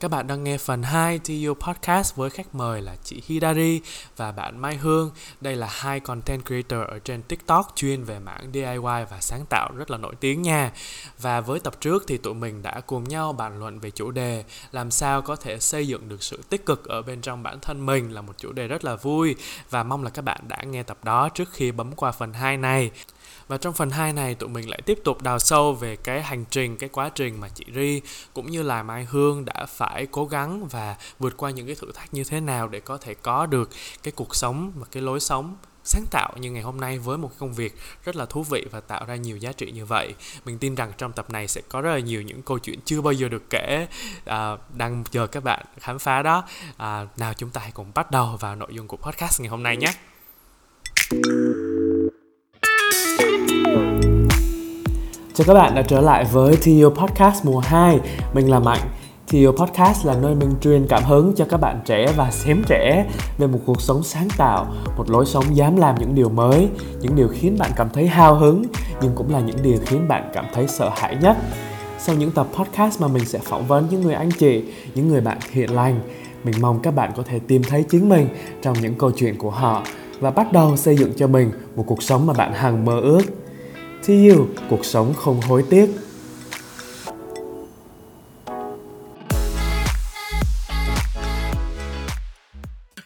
Các bạn đang nghe phần 2 TU Podcast với khách mời là chị Hidari và bạn Mai Hương. Đây là hai content creator ở trên TikTok chuyên về mảng DIY và sáng tạo rất là nổi tiếng nha. Và với tập trước thì tụi mình đã cùng nhau bàn luận về chủ đề làm sao có thể xây dựng được sự tích cực ở bên trong bản thân mình là một chủ đề rất là vui và mong là các bạn đã nghe tập đó trước khi bấm qua phần 2 này. Và trong phần 2 này tụi mình lại tiếp tục đào sâu về cái hành trình, cái quá trình mà chị Ri cũng như là Mai Hương đã phải cố gắng và vượt qua những cái thử thách như thế nào để có thể có được cái cuộc sống và cái lối sống sáng tạo như ngày hôm nay với một công việc rất là thú vị và tạo ra nhiều giá trị như vậy. Mình tin rằng trong tập này sẽ có rất là nhiều những câu chuyện chưa bao giờ được kể à, đang chờ các bạn khám phá đó. À, nào chúng ta hãy cùng bắt đầu vào nội dung của podcast ngày hôm nay nhé. Chào các bạn đã trở lại với Theo Podcast mùa 2 Mình là Mạnh Theo Podcast là nơi mình truyền cảm hứng cho các bạn trẻ và xém trẻ về một cuộc sống sáng tạo, một lối sống dám làm những điều mới, những điều khiến bạn cảm thấy hào hứng, nhưng cũng là những điều khiến bạn cảm thấy sợ hãi nhất. Sau những tập podcast mà mình sẽ phỏng vấn những người anh chị, những người bạn thiện lành, mình mong các bạn có thể tìm thấy chính mình trong những câu chuyện của họ và bắt đầu xây dựng cho mình một cuộc sống mà bạn hằng mơ ước. To you, cuộc sống không hối tiếc.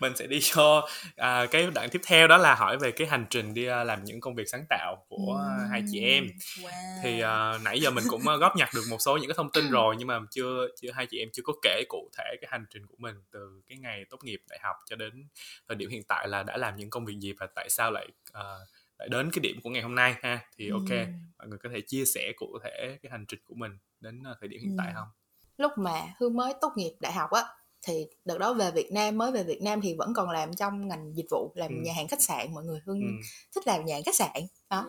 mình sẽ đi cho à, cái đoạn tiếp theo đó là hỏi về cái hành trình đi uh, làm những công việc sáng tạo của mm. hai chị em wow. thì uh, nãy giờ mình cũng uh, góp nhặt được một số những cái thông tin rồi nhưng mà chưa chưa hai chị em chưa có kể cụ thể cái hành trình của mình từ cái ngày tốt nghiệp đại học cho đến thời điểm hiện tại là đã làm những công việc gì và tại sao lại uh, lại đến cái điểm của ngày hôm nay ha thì ok ừ. mọi người có thể chia sẻ cụ thể cái hành trình của mình đến ờ, thời điểm hiện ừ. tại không lúc mà hương mới tốt nghiệp đại học á thì đợt đó về Việt Nam mới về Việt Nam thì vẫn còn làm trong ngành dịch vụ làm ừ. nhà hàng khách sạn mọi người hương ừ. thích làm nhà hàng khách sạn đó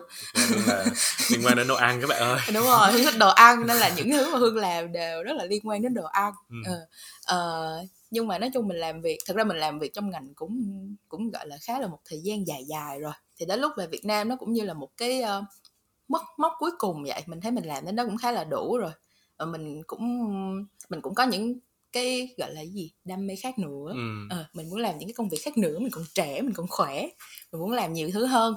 là liên quan đến đồ ăn các bạn ơi đúng rồi hương thích đồ ăn nên là những thứ mà hương làm đều rất là liên quan đến đồ ăn ừ. ờ, ờ, nhưng mà nói chung mình làm việc thật ra mình làm việc trong ngành cũng cũng gọi là khá là một thời gian dài dài rồi thì đến lúc về Việt Nam nó cũng như là một cái uh, mất mốc cuối cùng vậy. Mình thấy mình làm đến đó cũng khá là đủ rồi. Và mình cũng mình cũng có những cái gọi là gì đam mê khác nữa. Ừ. ờ, mình muốn làm những cái công việc khác nữa mình còn trẻ mình còn khỏe mình muốn làm nhiều thứ hơn.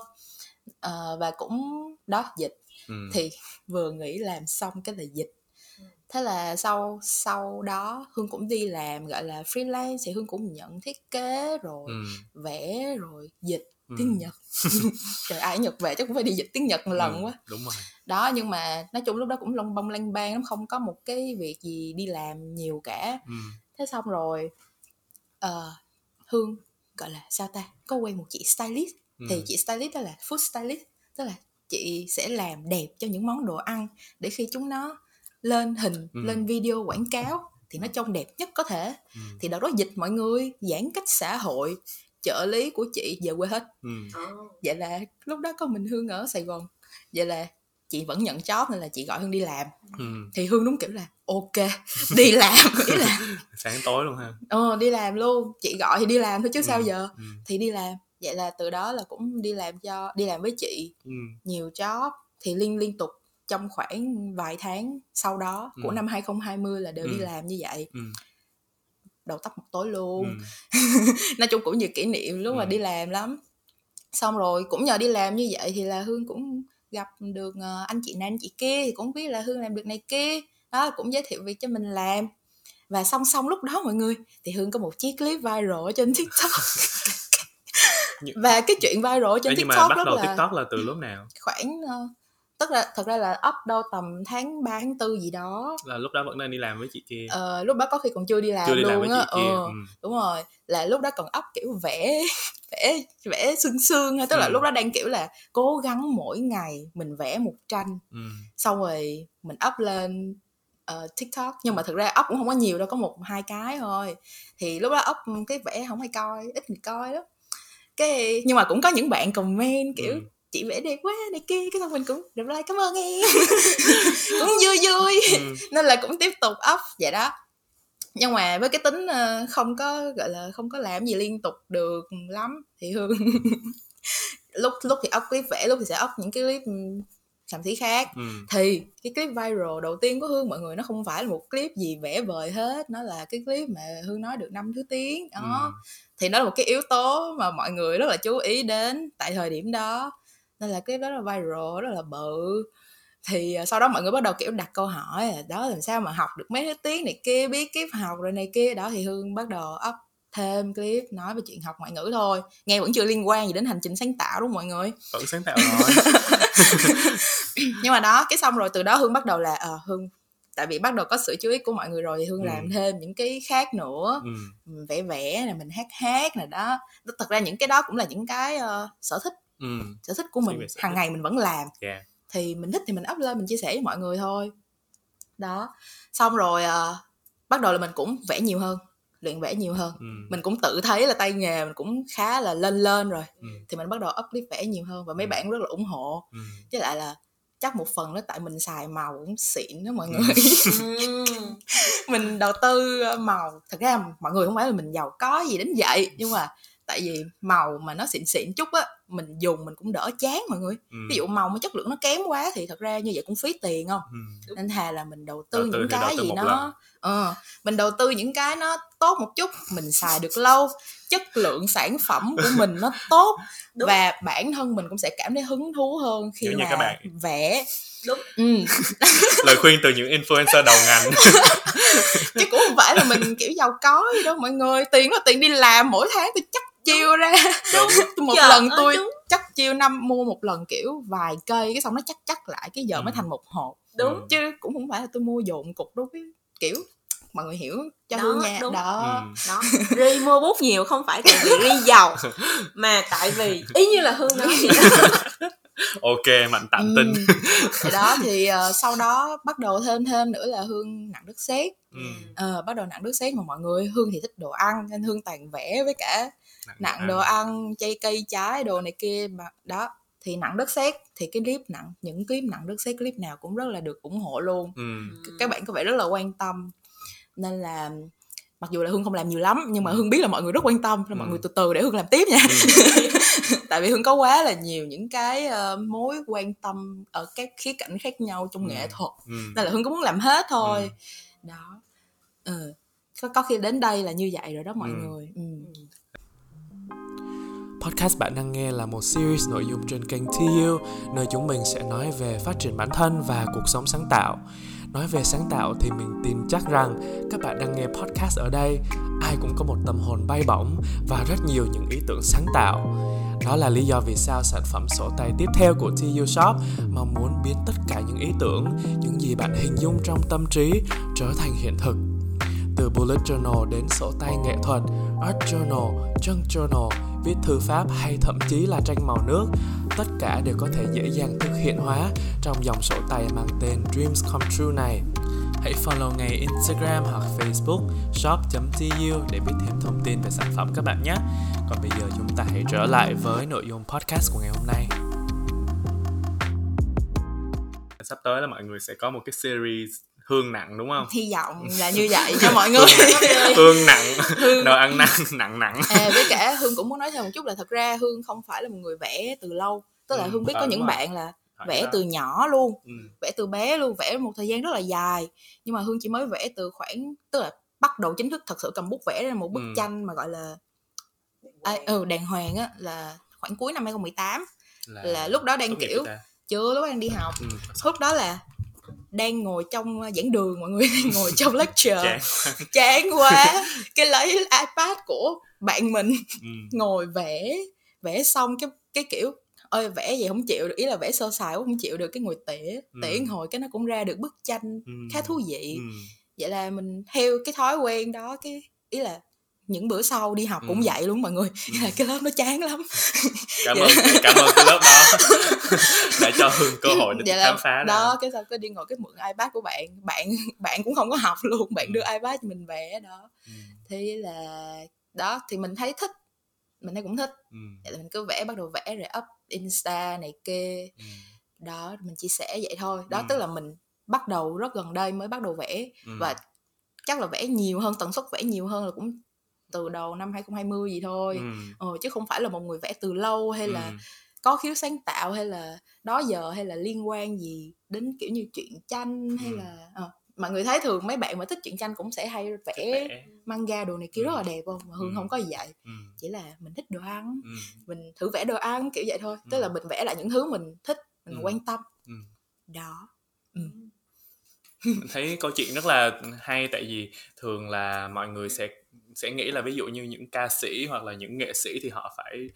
Ờ, và cũng đó dịch. Ừ. thì vừa nghĩ làm xong cái là dịch. Thế là sau sau đó hương cũng đi làm gọi là freelance thì hương cũng nhận thiết kế rồi ừ. vẽ rồi dịch ừ. tiếng nhật trời ai nhật về chắc cũng phải đi dịch tiếng nhật một lần ừ, quá đúng rồi đó nhưng mà nói chung lúc đó cũng lông bông lanh bang lắm không có một cái việc gì đi làm nhiều cả ừ. thế xong rồi uh, hương gọi là sao ta có quen một chị stylist ừ. thì chị stylist đó là food stylist tức là chị sẽ làm đẹp cho những món đồ ăn để khi chúng nó lên hình ừ. lên video quảng cáo thì nó trông đẹp nhất có thể ừ. thì đợt đó dịch mọi người giãn cách xã hội trợ lý của chị về quê hết ừ. vậy là lúc đó có mình hương ở sài gòn vậy là chị vẫn nhận job nên là chị gọi hương đi làm ừ. thì hương đúng kiểu là ok đi làm ý là sáng tối luôn ha ờ đi làm luôn chị gọi thì đi làm thôi chứ ừ. sao giờ ừ. thì đi làm vậy là từ đó là cũng đi làm cho đi làm với chị ừ. nhiều job thì liên liên tục trong khoảng vài tháng sau đó của ừ. năm 2020 là đều ừ. đi làm như vậy ừ. Đầu tóc một tối luôn. Ừ. nói chung cũng nhiều kỷ niệm lúc ừ. mà đi làm lắm. Xong rồi cũng nhờ đi làm như vậy thì là hương cũng gặp được ờ, anh chị này anh chị kia thì cũng biết là hương làm được này kia. Đó cũng giới thiệu việc cho mình làm. Và song song lúc đó mọi người thì hương có một chiếc clip viral ở trên tiktok. Và cái chuyện viral trên tiktok mà bắt đầu là tiktok là từ lúc nào? khoảng uh, tức là thật ra là up đâu tầm tháng 3 tháng 4 gì đó. Là lúc đó vẫn đang đi làm với chị kia. Ờ, lúc đó có khi còn chưa đi làm chưa đi luôn á ờ, ừ. đúng rồi là lúc đó còn up kiểu vẽ vẽ vẽ xương xương tức là ừ. lúc đó đang kiểu là cố gắng mỗi ngày mình vẽ một tranh. Ừ. xong rồi mình up lên uh, tiktok nhưng mà thực ra up cũng không có nhiều đâu có một hai cái thôi. Thì lúc đó up cái vẽ không hay coi ít người coi đó cái nhưng mà cũng có những bạn comment kiểu ừ chị vẽ đẹp quá này kia. Cái xong mình cũng reply cảm ơn em. Cũng vui vui. Ừ. nên là cũng tiếp tục up vậy đó. Nhưng mà với cái tính ờ, không có gọi là không có làm gì liên tục được lắm thì hương lúc lúc thì up clip vẽ lúc thì sẽ up những cái clip xàm xí khác. Ừ. thì cái clip viral đầu tiên của hương mọi người nó không phải là một clip gì vẽ vời hết nó là cái clip mà hương nói được năm thứ tiếng đó. Ừ. thì nó là một cái yếu tố mà mọi người rất là chú ý đến tại thời điểm đó nên là clip đó là viral rất là bự. Thì à, sau đó mọi người bắt đầu kiểu đặt câu hỏi là đó làm sao mà học được mấy thứ tiếng này kia biết kiếp học rồi này kia? Đó thì hương bắt đầu up thêm clip nói về chuyện học ngoại ngữ thôi. Nghe vẫn chưa liên quan gì đến hành trình sáng tạo đúng không mọi người? Vẫn sáng tạo rồi. Nhưng mà đó cái xong rồi từ đó hương bắt đầu là ờ hương tại vì bắt đầu có sự chú ý của mọi người rồi thì hương Ừ. làm thêm những cái khác nữa. Ừ. vẽ vẽ nè mình hát hát nè đó. Thật ra những cái đó cũng là những cái ờ, sở thích ừ. sở thích của mình hàng ngày mình vẫn làm Yeah. thì mình thích thì mình up lên mình chia sẻ với mọi người thôi đó xong rồi ờ, bắt đầu là mình cũng vẽ nhiều hơn luyện vẽ nhiều hơn Ừ. mình cũng tự thấy là tay nghề mình cũng khá là lên lên rồi Ừ. thì mình bắt đầu up clip vẽ nhiều hơn và mấy Ừ. bạn rất là ủng hộ Ừ. với lại là chắc một phần đó tại mình xài màu cũng xịn đó mọi người mình đầu tư ờ, màu thật ra mọi người không phải là mình giàu có gì đến vậy nhưng mà tại vì màu mà nó xịn xịn chút á mình dùng mình cũng đỡ chán mọi người Ừ. ví dụ màu mà chất lượng nó kém quá thì thật ra như vậy cũng phí tiền không Ừ. nên thà là mình đầu tư Đầu tư những cái tư gì nó ờ mình đầu tư những cái nó tốt một chút mình xài được lâu chất lượng sản phẩm của mình nó tốt Đúng. và bản thân mình cũng sẽ cảm thấy hứng thú hơn khi như mà các bạn. vẽ Đúng. ừ. lời khuyên từ những influencer đầu ngành chứ cũng không phải là mình kiểu giàu có gì đâu mọi người tiền là tiền đi làm mỗi tháng tôi chắc chiêu ra Đúng. một lần tôi đúng. chắc chiêu năm mua một lần kiểu vài cây cái xong nó chắc chắc lại cái giờ mới Ừ. thành một hộp đúng Ừ. chứ cũng không phải là tôi mua dồn cục đâu cái kiểu mọi người hiểu cho Đó, hương nha đúng. đó Ừ. đó ri mua bút nhiều không phải tại vì ri giàu mà tại vì ý như là hương nói vậy đó ok mạnh tạm Ừ. tin Thì đó thì ờ, sau đó bắt đầu thêm thêm nữa là hương nặng đất sét Ừ. Ờ, bắt đầu nặng đất sét mà mọi người hương thì thích đồ ăn nên hương toàn vẽ với cả nặng đồ ăn chay cây trái đồ này kia mà đó thì nặng đất sét thì cái clip nặng những clip nặng đất sét clip nào cũng rất là được ủng hộ luôn ừ. các bạn có vẻ rất là quan tâm nên là mặc dù là hương không làm nhiều lắm nhưng mà Ừ. hương biết là mọi người rất quan tâm nên mọi Ừ. người từ từ để hương làm tiếp nha Ừ. tại vì hương có quá là nhiều những cái ờ, mối quan tâm ở các khía cạnh khác nhau trong Ừ. nghệ thuật Ừ. nên là hương có muốn làm hết thôi Ừ. đó ừ. có, có khi đến đây là như vậy rồi đó mọi Ừ. người ừ. Podcast bạn đang nghe là một series nội dung trên kênh TU nơi chúng mình sẽ nói về phát triển bản thân và cuộc sống sáng tạo. Nói về sáng tạo thì mình tin chắc rằng các bạn đang nghe podcast ở đây ai cũng có một tâm hồn bay bổng và rất nhiều những ý tưởng sáng tạo. Đó là lý do vì sao sản phẩm sổ tay tiếp theo của TU Shop mong muốn biến tất cả những ý tưởng, những gì bạn hình dung trong tâm trí trở thành hiện thực từ bullet journal đến sổ tay nghệ thuật, art journal, junk journal, viết thư pháp hay thậm chí là tranh màu nước, tất cả đều có thể dễ dàng thực hiện hóa trong dòng sổ tay mang tên Dreams Come True này. Hãy follow ngay Instagram hoặc Facebook shop.tu để biết thêm thông tin về sản phẩm các bạn nhé. Còn bây giờ chúng ta hãy trở lại với nội dung podcast của ngày hôm nay. Sắp tới là mọi người sẽ có một cái series hương nặng đúng không? hy vọng là như vậy cho mọi người hương nặng hương đồ ăn nặng nặng nặng à, với cả hương cũng muốn nói thêm một chút là thật ra hương không phải là một người vẽ từ lâu tức là Ừ, hương biết có những rồi. bạn là vẽ đó. từ nhỏ luôn ừ. vẽ từ bé luôn vẽ một thời gian rất là dài nhưng mà hương chỉ mới vẽ từ khoảng tức là bắt đầu chính thức thật sự cầm bút vẽ ra một bức Ừ. tranh mà gọi là à, ừ đàng hoàng á là khoảng cuối năm 2018 là lúc đó đang kiểu chưa lúc đó đang đi học ừ. lúc đó là đang ngồi trong giảng đường mọi người đang ngồi trong lecture chán chán quá cái lấy ipad của bạn mình ừ. ngồi vẽ vẽ xong cái cái kiểu ơi vẽ gì không chịu được ý là vẽ sơ sài cũng không chịu được cái ngồi tỉa Ừ. tỉa hồi cái nó cũng ra được bức tranh Ừ. khá thú vị ừ. vậy là mình theo cái thói quen đó cái ý là những bữa sau đi học cũng Ừ. vậy luôn mọi người Ừ. là cái lớp nó chán lắm cảm Dạ. ơn cảm ơn cái lớp đó đã cho hương cơ hội để Vậy khám phá đó ra cái xong cái đi ngồi cái mượn ipad của bạn bạn bạn cũng không có học luôn bạn Ừ. đưa ipad cho mình vẽ đó ừ. thế là đó thì mình thấy thích mình thấy cũng thích Ừ. vậy là mình cứ vẽ bắt đầu vẽ rồi up insta này kia Ừ. đó mình chia sẻ vậy thôi đó Ừ. tức là mình bắt đầu rất gần đây mới bắt đầu vẽ Ừ. và chắc là vẽ nhiều hơn tần suất vẽ nhiều hơn là cũng từ đầu năm 2020 gì thôi ừ. ờ, chứ không phải là một người vẽ từ lâu hay là Ừ. có khiếu sáng tạo hay là đó giờ hay là liên quan gì đến kiểu như truyện tranh hay Ừ. là ờ, mọi người thấy thường mấy bạn mà thích truyện tranh cũng sẽ hay vẽ Vẽ. manga đồ này kia rất là đẹp không mà hương Ừ. không có gì vậy Ừ. chỉ là mình thích đồ ăn Ừ. mình thử vẽ đồ ăn kiểu vậy thôi tức Ừ. là mình vẽ lại những thứ mình thích mình Ừ. quan tâm Ừ. đó Mình thấy câu chuyện rất là hay tại vì thường là mọi người sẽ sẽ nghĩ là ví dụ như những ca sĩ hoặc là những nghệ sĩ thì họ phải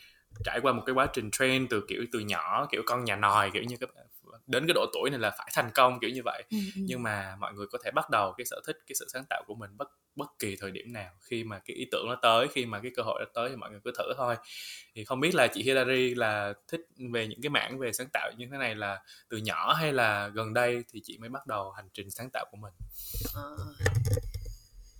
trải qua một cái quá trình train từ kiểu từ nhỏ kiểu con nhà nòi kiểu như các bạn đến cái độ tuổi này là phải thành công kiểu như vậy. Ừ, ừ. nhưng mà mọi người có thể bắt đầu cái sở thích cái sự sáng tạo của mình bất bất kỳ thời điểm nào khi mà cái ý tưởng nó tới khi mà cái cơ hội nó tới thì mọi người cứ thử thôi. Thì không biết là chị Hilary là thích về những cái mảng về sáng tạo như thế này là từ nhỏ hay là gần đây thì chị mới bắt đầu hành trình sáng tạo của mình? Ờ,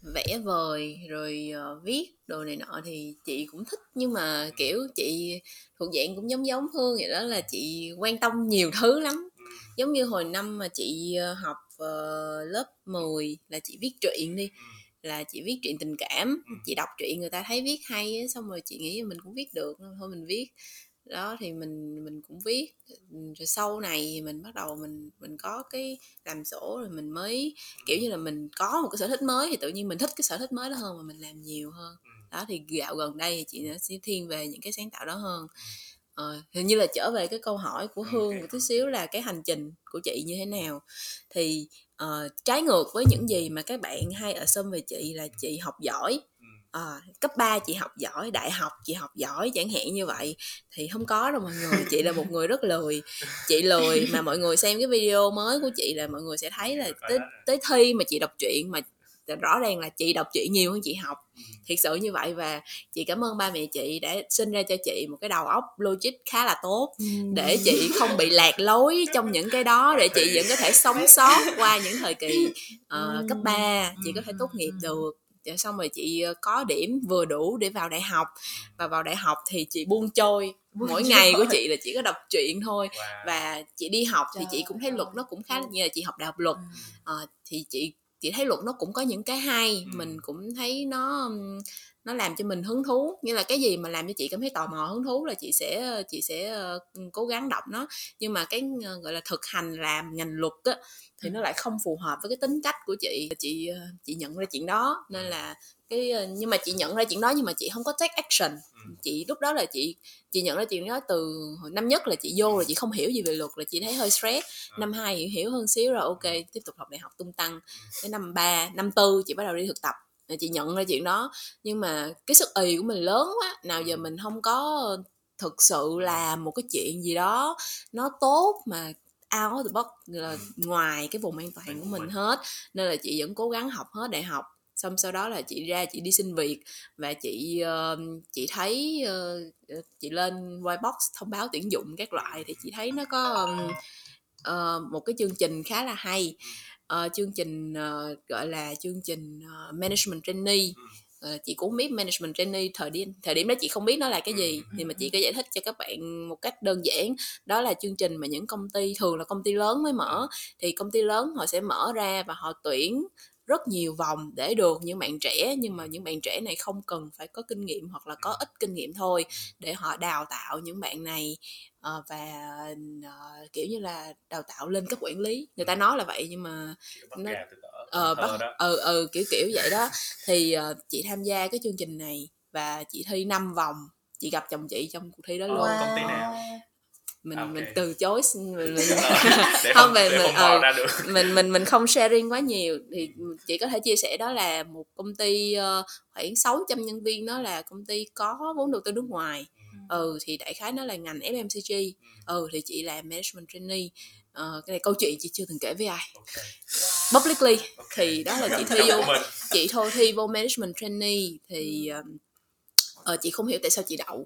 vẽ vời rồi ờ, viết đồ này nọ thì chị cũng thích. Nhưng mà kiểu chị thuộc dạng cũng giống giống Hương vậy đó là chị quan tâm nhiều thứ lắm. Giống như hồi năm mà chị ờ, học ờ, lớp 10 là chị viết truyện đi là chị viết truyện tình cảm. Ừ. chị đọc truyện người ta thấy viết hay xong rồi chị nghĩ mình cũng viết được thôi mình viết đó thì mình mình cũng viết. Rồi sau này thì mình bắt đầu mình mình có cái làm sổ rồi mình mới kiểu như là mình có một cái sở thích mới thì tự nhiên mình thích cái sở thích mới đó hơn mà mình làm nhiều hơn. Ừ. đó thì dạo gần đây thì chị nó sẽ thiên về những cái sáng tạo đó hơn. Ờ, hình như là trở về cái câu hỏi của Ừ, hương một tí xíu là cái hành trình của chị như thế nào? Thì ờ, trái ngược với những gì mà các bạn hay ở xâm về chị là chị học giỏi Ừ. Ờ, cấp 3 chị học giỏi đại học chị học giỏi chẳng hạn như vậy. Thì không có đâu mọi người chị là một người rất lười. Chị lười mà mọi người xem cái video mới của chị là mọi người sẽ thấy là tới, tới thi mà chị đọc truyện mà rõ ràng là chị đọc truyện nhiều hơn chị học. Thiệt sự như vậy và chị cảm ơn ba mẹ chị đã sinh ra cho chị một cái đầu óc logic khá là tốt Ừ. để chị không bị lạc lối trong những cái đó để chị vẫn có thể sống sót qua những thời kỳ ờ, cấp 3 chị có thể tốt nghiệp được xong rồi chị ờ, có điểm vừa đủ để vào đại học và vào đại học thì chị buông trôi Buông mỗi trôi. ngày của chị là chỉ có đọc truyện thôi Wow. và chị đi học thì Trời chị cũng thấy luật nó cũng khá ơi. như là chị học đại học luật Ừ. Ờ, thì chị chị thấy luật nó cũng có những cái hay Ừ. mình cũng thấy nó nó làm cho mình hứng thú như là cái gì mà làm cho chị cảm thấy tò mò hứng thú là chị sẽ chị sẽ ờ, cố gắng đọc nó. Nhưng mà cái ờ, gọi là thực hành làm ngành luật á thì nó lại không phù hợp với cái tính cách của chị. Chị ờ, chị nhận ra chuyện đó nên là cái nhưng mà chị nhận ra chuyện đó nhưng mà chị không có take action. Ừ. chị lúc đó là chị chị nhận ra chuyện đó từ hồi năm nhất là chị vô là chị không hiểu gì về luật là chị thấy hơi stress. Năm hai hiểu hiểu hơn xíu rồi ok tiếp tục học đại học tung tăng. Đến năm ba năm tư chị bắt đầu đi thực tập Rồi chị nhận ra chuyện đó. Nhưng mà cái sức ì của mình lớn quá nào giờ mình không có thực sự làm một cái chuyện gì đó nó tốt mà out of the box là ngoài cái vùng an toàn của mình hết. Nên là chị vẫn cố gắng học hết đại học xong sau đó là chị ra chị đi xin việc và chị ờ, chị thấy ờ, chị lên Whitebox thông báo tuyển dụng các loại thì chị thấy nó có ừm, ờ, một cái chương trình khá là hay Ờ, chương trình ờ, gọi là chương trình ờ, management trainee. Ờ, chị cũng biết management trainee thời điểm thời điểm đó chị không biết nó là cái gì thì mà chị có giải thích cho các bạn một cách đơn giản. Đó là chương trình mà những công ty thường là công ty lớn mới mở. Thì công ty lớn họ sẽ mở ra và họ tuyển rất nhiều vòng để được những bạn trẻ nhưng mà những bạn trẻ này không cần phải có kinh nghiệm hoặc là có ít kinh nghiệm thôi để họ đào tạo những bạn này. Ờ, và ờ, kiểu như là đào tạo lên cấp quản lý. Người ta nói là vậy nhưng mà nó- ờ bắt ờ ờ kiểu kiểu vậy đó. Thì ờ, chị tham gia cái chương trình này và chị thi 5 vòng. Chị gặp chồng chị trong cuộc thi đó luôn. công ty nào? Mình à, ok. mình từ chối mình, mình, để Không, về mình- không mò ờ. ra được. mình mình mình không sharing quá nhiều. Thì chị có thể chia sẻ đó là một công ty ờ, khoảng 600 nhân viên đó là công ty có vốn đầu tư nước ngoài. Ừ. Thì đại khái nó là ngành FMCG ừ. Thì chị làm management trainee. Ờ, cái này câu chuyện chị chưa từng kể với ai. Ok, publicly. Ok. thì đó là chị thi vô mình. chị thôi thi vô management trainee. Thì ờ, chị không hiểu tại sao chị đậu. Ừ.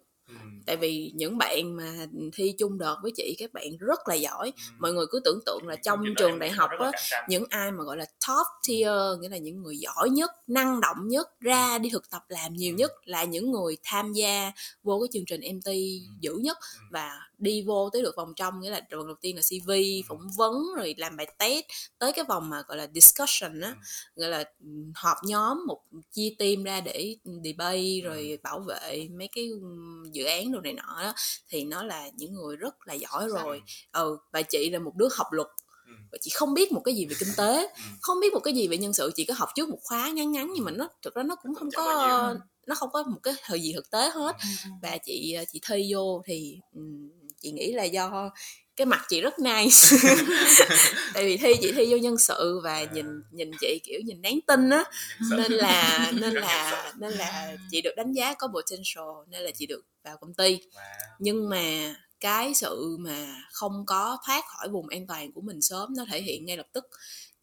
tại vì những bạn mà thi chung đợt với chị các bạn rất là giỏi. Ừ. mọi người cứ tưởng tượng là trong đó trường đại học á những ai mà gọi là top tier nghĩa là những người giỏi nhất năng động nhất ra đi thực tập làm nhiều nhất là những người tham gia vô cái chương trình MT dữ nhất và đi vô tới được vòng trong. Nghĩa là vòng đầu tiên là CV phỏng vấn rồi làm bài test. Tới cái vòng mà gọi là discussion á gọi là ừ, họp nhóm một chia team ra để debate rồi bảo vệ mấy cái ừ, dự án đồ này nọ đó thì nó là những người rất là giỏi rồi. Ừ và chị là một đứa học luật. Ừ. và chị không biết một cái gì về kinh tế Ừ. không biết một cái gì về nhân sự. Chị có học trước một khóa ngắn ngắn nhưng mà nó thực ra nó cũng không có nó không có một cái thời gì thực tế hết. Ừ, và chị ờ, chị thi vô thì chị nghĩ là do cái mặt chị rất nice. Tại vì thi chị thi vô nhân sự và À. nhìn nhìn chị kiểu nhìn đáng tin á. Nên là nên là nên là chị được đánh giá có potential nên là chị được vào công ty. Wow. nhưng mà cái sự mà không có thoát khỏi vùng an toàn của mình sớm nó thể hiện ngay lập tức.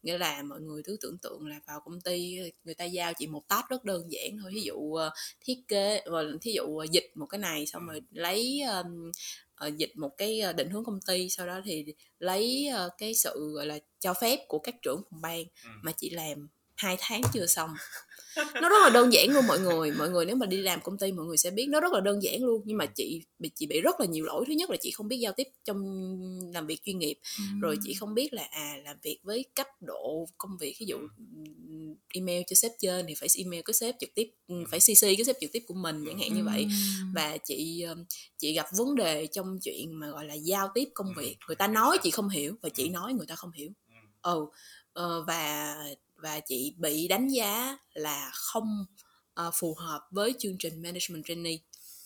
Nghĩa là mọi người cứ tưởng tượng là vào công ty người ta giao chị một task rất đơn giản thôi. Ví dụ ờ, thiết kế và thí dụ ờ, dịch một cái này xong rồi lấy um, ờ, dịch một cái ờ, định hướng công ty sau đó thì lấy ờ, cái sự gọi là cho phép của các trưởng phòng ban Ừ. mà chị làm hai tháng chưa xong nó rất là đơn giản luôn mọi người mọi người nếu mà đi làm công ty mọi người sẽ biết nó rất là đơn giản luôn. Nhưng mà chị bị chị bị rất là nhiều lỗi. Thứ nhất là chị không biết giao tiếp trong làm việc chuyên nghiệp. Rồi chị không biết là à làm việc với cấp độ công việc ví dụ email cho sếp trên thì phải email cái sếp trực tiếp phải cc cái sếp trực tiếp của mình chẳng hạn như vậy. Và chị chị gặp vấn đề trong chuyện mà gọi là giao tiếp công việc. Người ta nói chị không hiểu và chị nói người ta không hiểu. Ừ ờ, và và chị bị đánh giá là không ờ, phù hợp với chương trình management training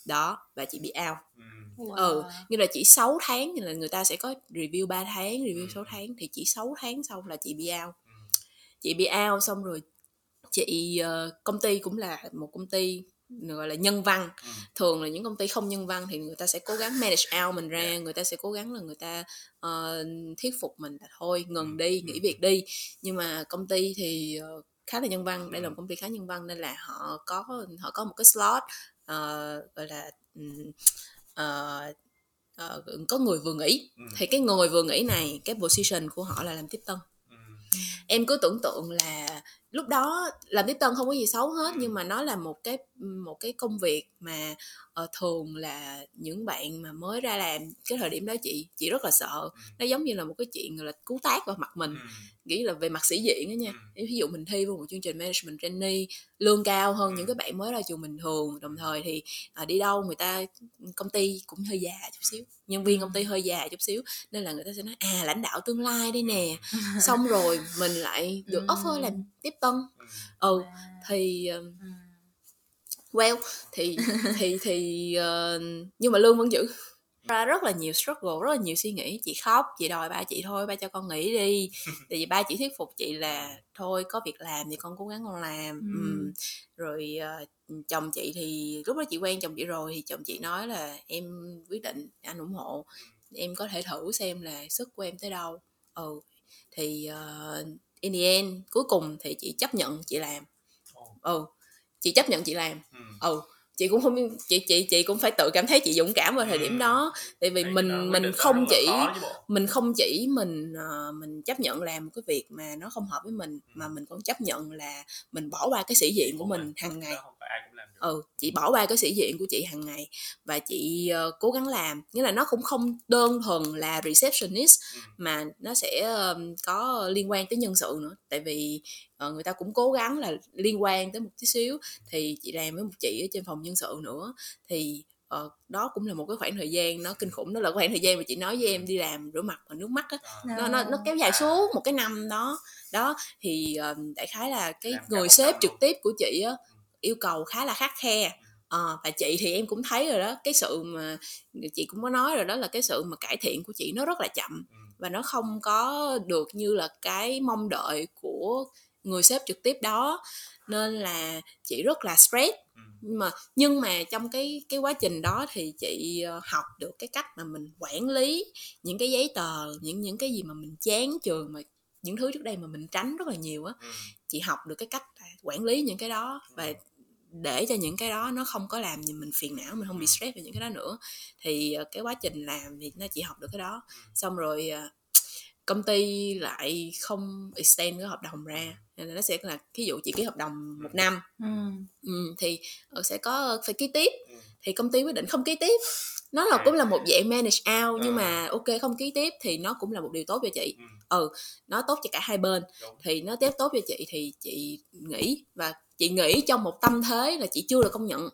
đó và chị bị out Ừ. ừ như là chỉ 6 tháng như là người ta sẽ có review 3 tháng review Ừ. 6 tháng thì chỉ 6 tháng sau là chị bị out Ừ. chị bị out xong rồi chị ờ, công ty cũng là một công ty gọi là nhân văn Ừ. thường là những công ty không nhân văn thì người ta sẽ cố gắng manage out mình ra Yeah. người ta sẽ cố gắng là người ta ờ, thuyết phục mình là thôi Ừ. ngừng đi nghỉ Ừ. việc đi nhưng mà công ty thì ờ, khá là nhân văn đây là một công ty khá nhân văn nên là họ có họ có một cái slot ờ, gọi là ờ, ờ, có người vừa nghỉ Ừ. thì cái người vừa nghỉ này cái position của họ là làm tiếp tân Ừ. em cứ tưởng tượng là lúc đó làm tiếp tân không có gì xấu hết nhưng mà nó là một cái một cái công việc mà ờ, thường là những bạn mà mới ra làm cái thời điểm đó chị chị rất là sợ. Nó giống như là một cái chuyện gọi là cú tát vào mặt mình nghĩ là về mặt sĩ diện đó nha. Ví dụ mình thi vào một chương trình management trainee lương cao hơn những cái bạn mới ra trường bình thường đồng thời thì à, đi đâu người ta công ty cũng hơi già chút xíu nhân viên công ty hơi già chút xíu nên là người ta sẽ nói à lãnh đạo tương lai đây nè. Xong rồi mình lại được offer làm tiếp tân. Ừ. ừ thì um, well thì thì thì ờ, nhưng mà lương vẫn giữ. Ra rất là nhiều struggle rất là nhiều suy nghĩ. Chị khóc chị đòi ba chị thôi ba cho con nghỉ đi. Tại vì ba chị thuyết phục chị là thôi có việc làm thì con cố gắng con làm. Ừ. Rồi ờ, chồng chị thì lúc đó chị quen chồng chị rồi thì chồng chị nói là em quyết định anh ủng hộ. Em có thể thử xem là sức của em tới đâu. Ừ thì uh, in the end cuối cùng thì chị chấp nhận chị làm. Ừ chị chấp nhận chị làm. Ừ. ừ chị cũng không chị chị chị cũng phải tự cảm thấy chị dũng cảm vào thời điểm Ừ. đó. Tại vì mình quyết mình không chỉ mình không chỉ mình ờ, mình chấp nhận làm một cái việc mà nó không hợp với mình mà mình còn chấp nhận là mình bỏ qua cái sĩ diện của mình hàng ngày Ừ chị bỏ qua cái sĩ diện của chị hàng ngày và chị ờ, cố gắng làm. Nghĩa là nó cũng không đơn thuần là receptionist Ừ. mà nó sẽ ờm, có liên quan tới nhân sự nữa. Tại vì ờ, người ta cũng cố gắng là liên quan tới một tí xíu. Thì chị làm với một chị ở trên phòng nhân sự nữa. Thì ờ, đó cũng là một cái khoảng thời gian nó kinh khủng. Đó là khoảng thời gian mà chị nói với em đi làm rửa mặt bằng nước mắt á Đó. nó nó nó kéo dài suốt một cái năm đó. Đó thì um, đại khái là cái người sếp trực tiếp của chị á yêu cầu khá là khắt khe Ờ, và chị thì em cũng thấy rồi đó cái sự mà chị cũng có nói rồi đó là cái sự mà cải thiện của chị nó rất là chậm Ừ. và nó không có được như là cái mong đợi của người sếp trực tiếp đó nên là chị rất là stress Ừ. nhưng mà nhưng mà trong cái cái quá trình đó thì chị ờ, học được cái cách mà mình quản lý những cái giấy tờ những những cái gì mà mình chán trường mà những thứ trước đây mà mình tránh rất là nhiều á Ừ. chị học được cái cách quản lý những cái đó và để cho những cái đó nó không có làm gì mình phiền não mình không bị stress về những cái đó nữa. Thì ờ, cái quá trình làm thì nó chỉ học được cái đó. Xong rồi ờ, công ty lại không extend cái hợp đồng ra nên là nó sẽ là ví dụ chị ký hợp đồng một năm. Ừ, thì ờ, sẽ có phải ký tiếp. Ừ. thì công ty quyết định không ký tiếp nó là cũng là một dạng manage out nhưng Ờ. mà ok không ký tiếp thì nó cũng là một điều tốt cho chị. Ừ. ừ nó tốt cho cả hai bên. Thì nó tiếp tốt cho chị thì chị nghỉ và chị nghỉ trong một tâm thế là chị chưa được công nhận. Ừ.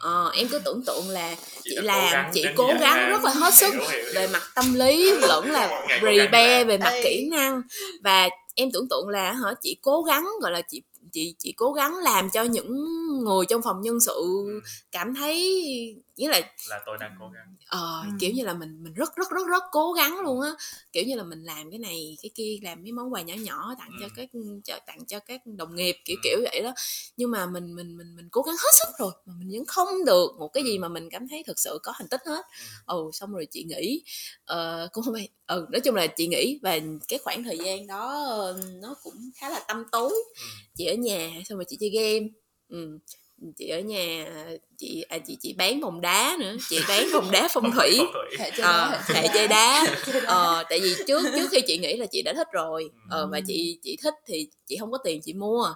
ờ, em cứ tưởng tượng là chị, cố làm gắng chị cố gắng rất là hết sức Hiểu, hiểu, hiểu. về mặt tâm lý lẫn là cố prepare về mặt kỹ năng. Và em tưởng tượng là hả chị cố gắng gọi là chị chị chị cố gắng làm cho những người trong phòng nhân sự Ừ, cảm thấy nghĩa là là tôi đang cố gắng ờ, Ừ. kiểu như là mình mình rất rất rất rất cố gắng luôn á kiểu như là mình làm cái này cái kia làm mấy món quà nhỏ nhỏ tặng cho Ừ. các cho tặng cho các đồng nghiệp kiểu Ừ. kiểu vậy đó nhưng mà mình mình mình mình cố gắng hết sức rồi mà mình vẫn không được một cái gì mà mình cảm thấy thực sự có thành tích hết ừ xong rồi chị nghĩ ờ, cũng không phải ừ nói chung là chị nghĩ và cái khoảng thời gian đó ờ, nó cũng khá là tâm tối Ừ. chị ở nhà xong rồi chị chơi game ừ. Chị ở nhà chị à, chị chị bán vòng đá nữa chị bán vòng đá phong thủy hệ chơi ờ, hệ chơi đá. ờ, tại vì trước trước khi chị nghĩ là chị đã thích rồi. Ờ, và chị chị thích thì chị không có tiền chị mua.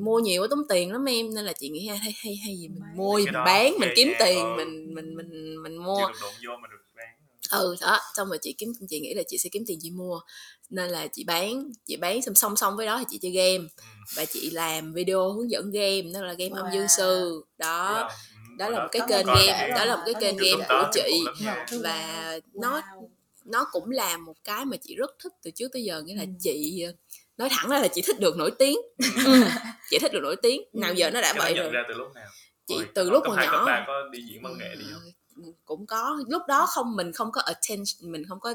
Mua nhiều quá tốn tiền lắm em nên là chị nghĩ hay hay hay gì mình mua mình bán mình kiếm tiền ừ. mình mình mình mình chưa mua ừ đó xong rồi chị kiếm chị nghĩ là chị sẽ kiếm tiền chị mua. Nên là chị bán chị bán xong song song với đó thì chị chơi game. Ừ. và chị làm video hướng dẫn game đó là game âm dương Wow. sư. Biết đó đó là một cái kênh game đó là một cái kênh game của chị. và nó nó cũng là một cái mà chị rất thích từ trước tới giờ. Nghĩa là Ừ. chị nói thẳng ra là chị thích được nổi tiếng. Ừ. chị thích được nổi tiếng. Nào giờ nó đã vậy nhận rồi. ra từ lúc nào? Chị từ lúc còn nhỏ ba có đi diễn văn nghệ đi không cũng có. Lúc đó không mình không có attention mình không có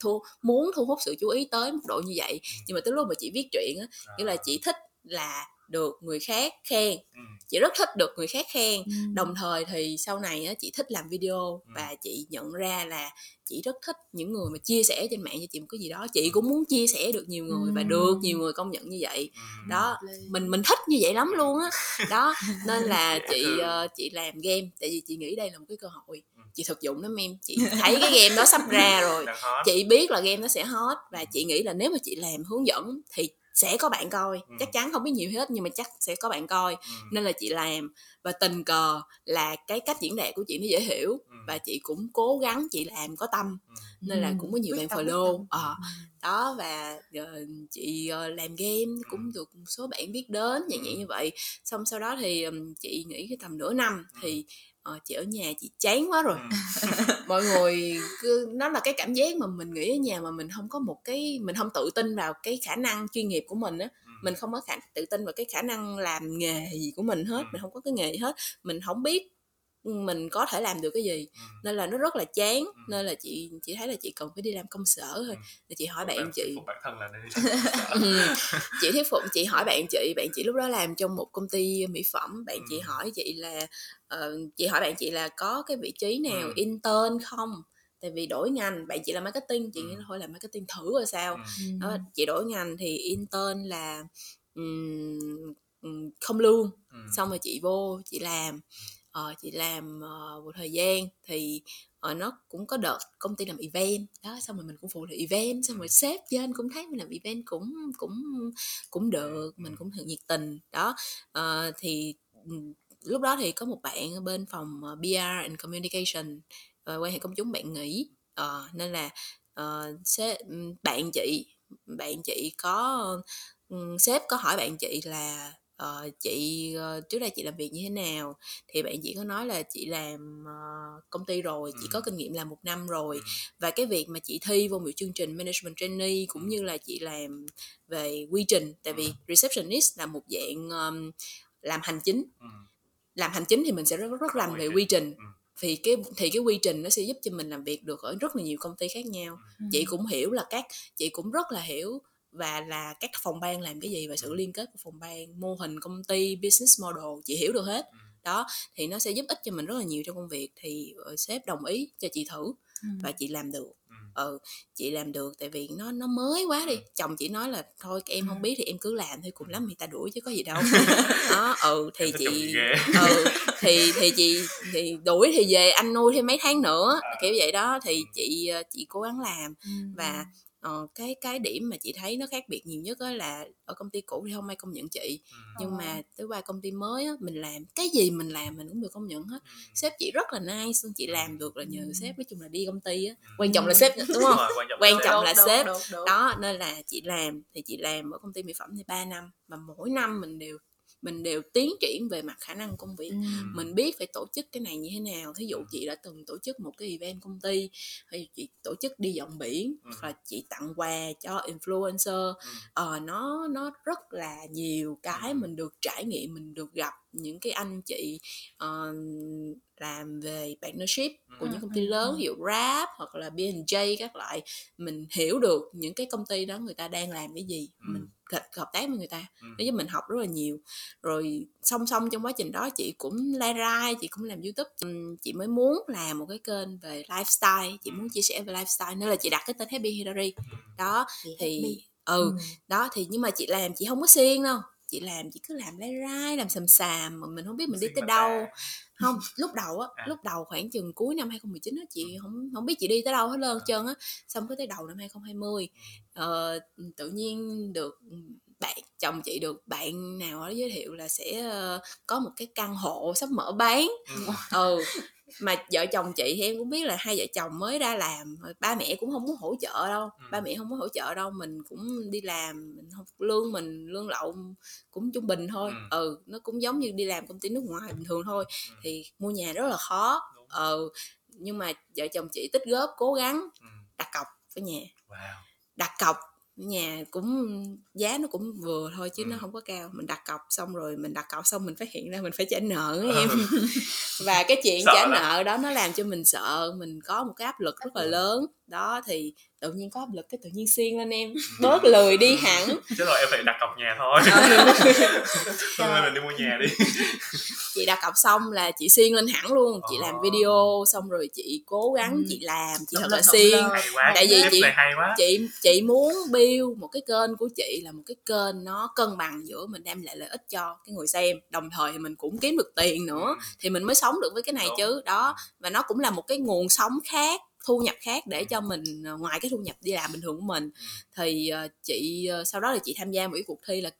thu muốn thu hút sự chú ý tới mức độ như vậy. Nhưng mà tới lúc mà chị viết truyện á nghĩa là À, chị thích là được người khác khen ừ. chị rất thích được người khác khen Ừ. đồng thời thì sau này á, chị thích làm video Ừ. và chị nhận ra là chị rất thích những người mà chia sẻ trên mạng cho chị một cái gì đó chị cũng muốn chia sẻ được nhiều người và Ừ. được nhiều người công nhận như vậy Ừ. đó mình mình thích như vậy lắm luôn á đó nên là chị thương. ờ, chị làm game tại vì chị nghĩ đây là một cái cơ hội Ừ. chị thực dụng lắm em chị thấy cái game đó sắp ra rồi chị biết là game nó sẽ hot và chị nghĩ là nếu mà chị làm hướng dẫn thì sẽ có bạn coi. Ừ. chắc chắn không biết nhiều hết nhưng mà chắc sẽ có bạn coi. Ừ. nên là chị làm. Và tình cờ là cái cách diễn đạt của chị nó dễ hiểu. Ừ. và chị cũng cố gắng chị làm có tâm. Ừ. nên là Ừ. cũng có nhiều Quyết bạn follow. ờ. Đó và ờ, chị ờ, làm game cũng được một số bạn biết đến dạng dạng như vậy. Xong sau đó thì ừm, chị nghĩ cái tầm nửa năm thì ờ, chị ở nhà chị chán quá rồi Ừ. mọi người cứ nó là cái cảm giác mà mình nghĩ ở nhà mà mình không có một cái mình không tự tin vào cái khả năng chuyên nghiệp của mình á Ừ. mình không có khả tự tin vào cái khả năng làm nghề gì của mình hết Ừ. mình không có cái nghề gì hết mình không biết mình có thể làm được cái gì Ừ. nên là nó rất là chán nên là chị chị thấy là chị cần phải đi làm công sở thôi Ừ. thì chị hỏi Bạn bạn chị thuyết phục bản thân là nên đi Ừ. chị thuyết phục chị hỏi bạn chị bạn chị lúc đó làm trong một công ty mỹ phẩm bạn chị Ừ. hỏi chị là ờ, chị hỏi bạn chị là có cái vị trí nào Ừ. intern không tại vì đổi ngành bạn chị là marketing chị Ừ. nghĩ là thôi làm marketing thử rồi sao Ừ. đó, chị đổi ngành thì intern là ừm, ừm, không lương Ừ. xong rồi chị vô chị làm uh, chị làm uh, một thời gian thì uh, nó cũng có đợt công ty làm event. Đó xong rồi mình cũng phụ là event xong rồi sếp trên cũng thấy mình làm event cũng cũng cũng được mình cũng thường nhiệt tình. Đó uh, thì ừ, lúc đó thì có một bạn bên phòng PR and Communication uh, quan hệ công chúng bạn nghỉ. Uh, nên là uh, sếp ừ, bạn chị bạn chị có ừm, sếp có hỏi bạn chị là ờ, chị ờ, trước đây chị làm việc như thế nào thì bạn chị có nói là chị làm ờ, công ty rồi chị Ừ. có kinh nghiệm làm một năm rồi Ừ. và cái việc mà chị thi vô một chương trình management trainee cũng như là chị làm về quy trình tại vì receptionist là một dạng um, làm hành chính Ừ. làm hành chính thì mình sẽ rất rất, làm về quy trình Ừ. thì cái thì cái quy trình nó sẽ giúp cho mình làm việc được ở rất là nhiều công ty khác nhau Ừ. chị cũng hiểu là các chị cũng rất là hiểu và là các phòng ban làm cái gì và sự liên kết của phòng ban mô hình công ty business model chị hiểu được hết Ừ. đó thì nó sẽ giúp ích cho mình rất là nhiều trong công việc thì ờ, sếp đồng ý cho chị thử Ừ. và chị làm được Ừ. ừ chị làm được tại vì nó nó mới quá đi Ừ. chồng chị nói là thôi em không Ừ. biết thì em cứ làm thôi cùng lắm người ta đuổi chứ có gì đâu đó ừ thì chị ừ thì thì chị thì đuổi thì về anh nuôi thêm mấy tháng nữa À. kiểu vậy đó thì chị ờ, chị cố gắng làm Ừ. và ờ, cái cái điểm mà chị thấy nó khác biệt nhiều nhất á là ở công ty cũ thì không ai công nhận chị Ừ. nhưng Ờ. mà tới qua công ty mới á mình làm cái gì mình làm mình cũng được công nhận hết Ừ. sếp chị rất là nice luôn chị làm được là nhờ Ừ. sếp nói chung là đi công ty á quan trọng là sếp đúng Đúng không rồi, quan trọng Quan là trọng sếp. là sếp. đúng, đúng. đó nên là chị làm thì chị làm ở công ty mỹ phẩm thì 3 năm và mỗi năm mình đều mình đều tiến triển về mặt khả năng công việc Ừ. mình biết phải tổ chức cái này như thế nào thí dụ chị đã từng tổ chức một cái event công ty hay chị tổ chức đi dọn biển Ừ. hoặc là chị tặng quà cho influencer ờ nó nó rất là nhiều cái mình được trải nghiệm mình được gặp những cái anh chị ờ, làm về partnership của những công ty Ừ, ừ, lớn ừ. ví dụ Grab hoặc là B&J các loại mình hiểu được những cái công ty đó người ta đang làm cái gì Ừ. mình hợp hợp tác với người ta. Ừ. nó giúp mình học rất là nhiều. Rồi song song trong quá trình đó chị cũng live ra chị cũng làm youtube. Chị mới muốn làm một cái kênh về lifestyle chị muốn chia sẻ về lifestyle nên là chị đặt cái tên Happy Hillary. Đó thì ừ Ừ. đó thì nhưng mà chị làm chị không có siêng đâu. Chị làm chị cứ làm lai rai làm sầm sàm mà mình không biết mình đi tới đâu. không lúc đầu á À. lúc đầu khoảng chừng cuối năm 2019 á chị không không biết chị đi tới đâu hết trơn hết trơn á. Xong cái tới đầu năm 2020 ờ, tự nhiên được bạn chồng chị được bạn nào đó giới thiệu là sẽ ờ, có một cái căn hộ sắp mở bán Ừ. ừ mà vợ chồng chị thì em cũng biết là hai vợ chồng mới ra làm ba mẹ cũng không muốn hỗ trợ đâu Ừ. ba mẹ không muốn hỗ trợ đâu mình cũng đi làm mình không lương mình lương lậu cũng trung bình thôi Ừ. ừ nó cũng giống như đi làm công ty nước ngoài bình thường thôi Ừ. thì mua nhà rất là khó Đúng. ừ nhưng mà vợ chồng chị tích góp cố gắng Ừ. đặt cọc với nhà Wow. Đặt cọc nhà cũng giá nó cũng vừa thôi chứ Ừ. nó không có cao mình đặt cọc xong rồi mình đặt cọc xong mình phát hiện ra mình phải trả nợ em và cái chuyện Sợ trả lắm. nợ đó nó làm cho mình sợ mình có một cái áp lực rất là lớn đó thì tự nhiên có áp lực cái tự nhiên xiên lên em bớt lười đi hẳn Chứ rồi em phải đặt cọc nhà thôi. Thôi Trời. mình đi mua nhà đi. Chị đặt cọc xong là chị xiên lên hẳn luôn chị làm Ờ. video xong rồi chị cố gắng Ừ. chị làm chị thật là xiên. Tại vì chị- chị chị muốn build một cái kênh của chị là một cái kênh nó cân bằng giữa mình đem lại lợi ích cho cái người xem đồng thời thì mình cũng kiếm được tiền nữa Ừ. thì mình mới sống được với cái này Đúng. chứ đó và nó cũng là một cái nguồn sống khác thu nhập khác để cho mình ờ, ngoài cái thu nhập đi làm bình thường của mình thì ờ, chị sau đó là chị tham gia một cái cuộc thi là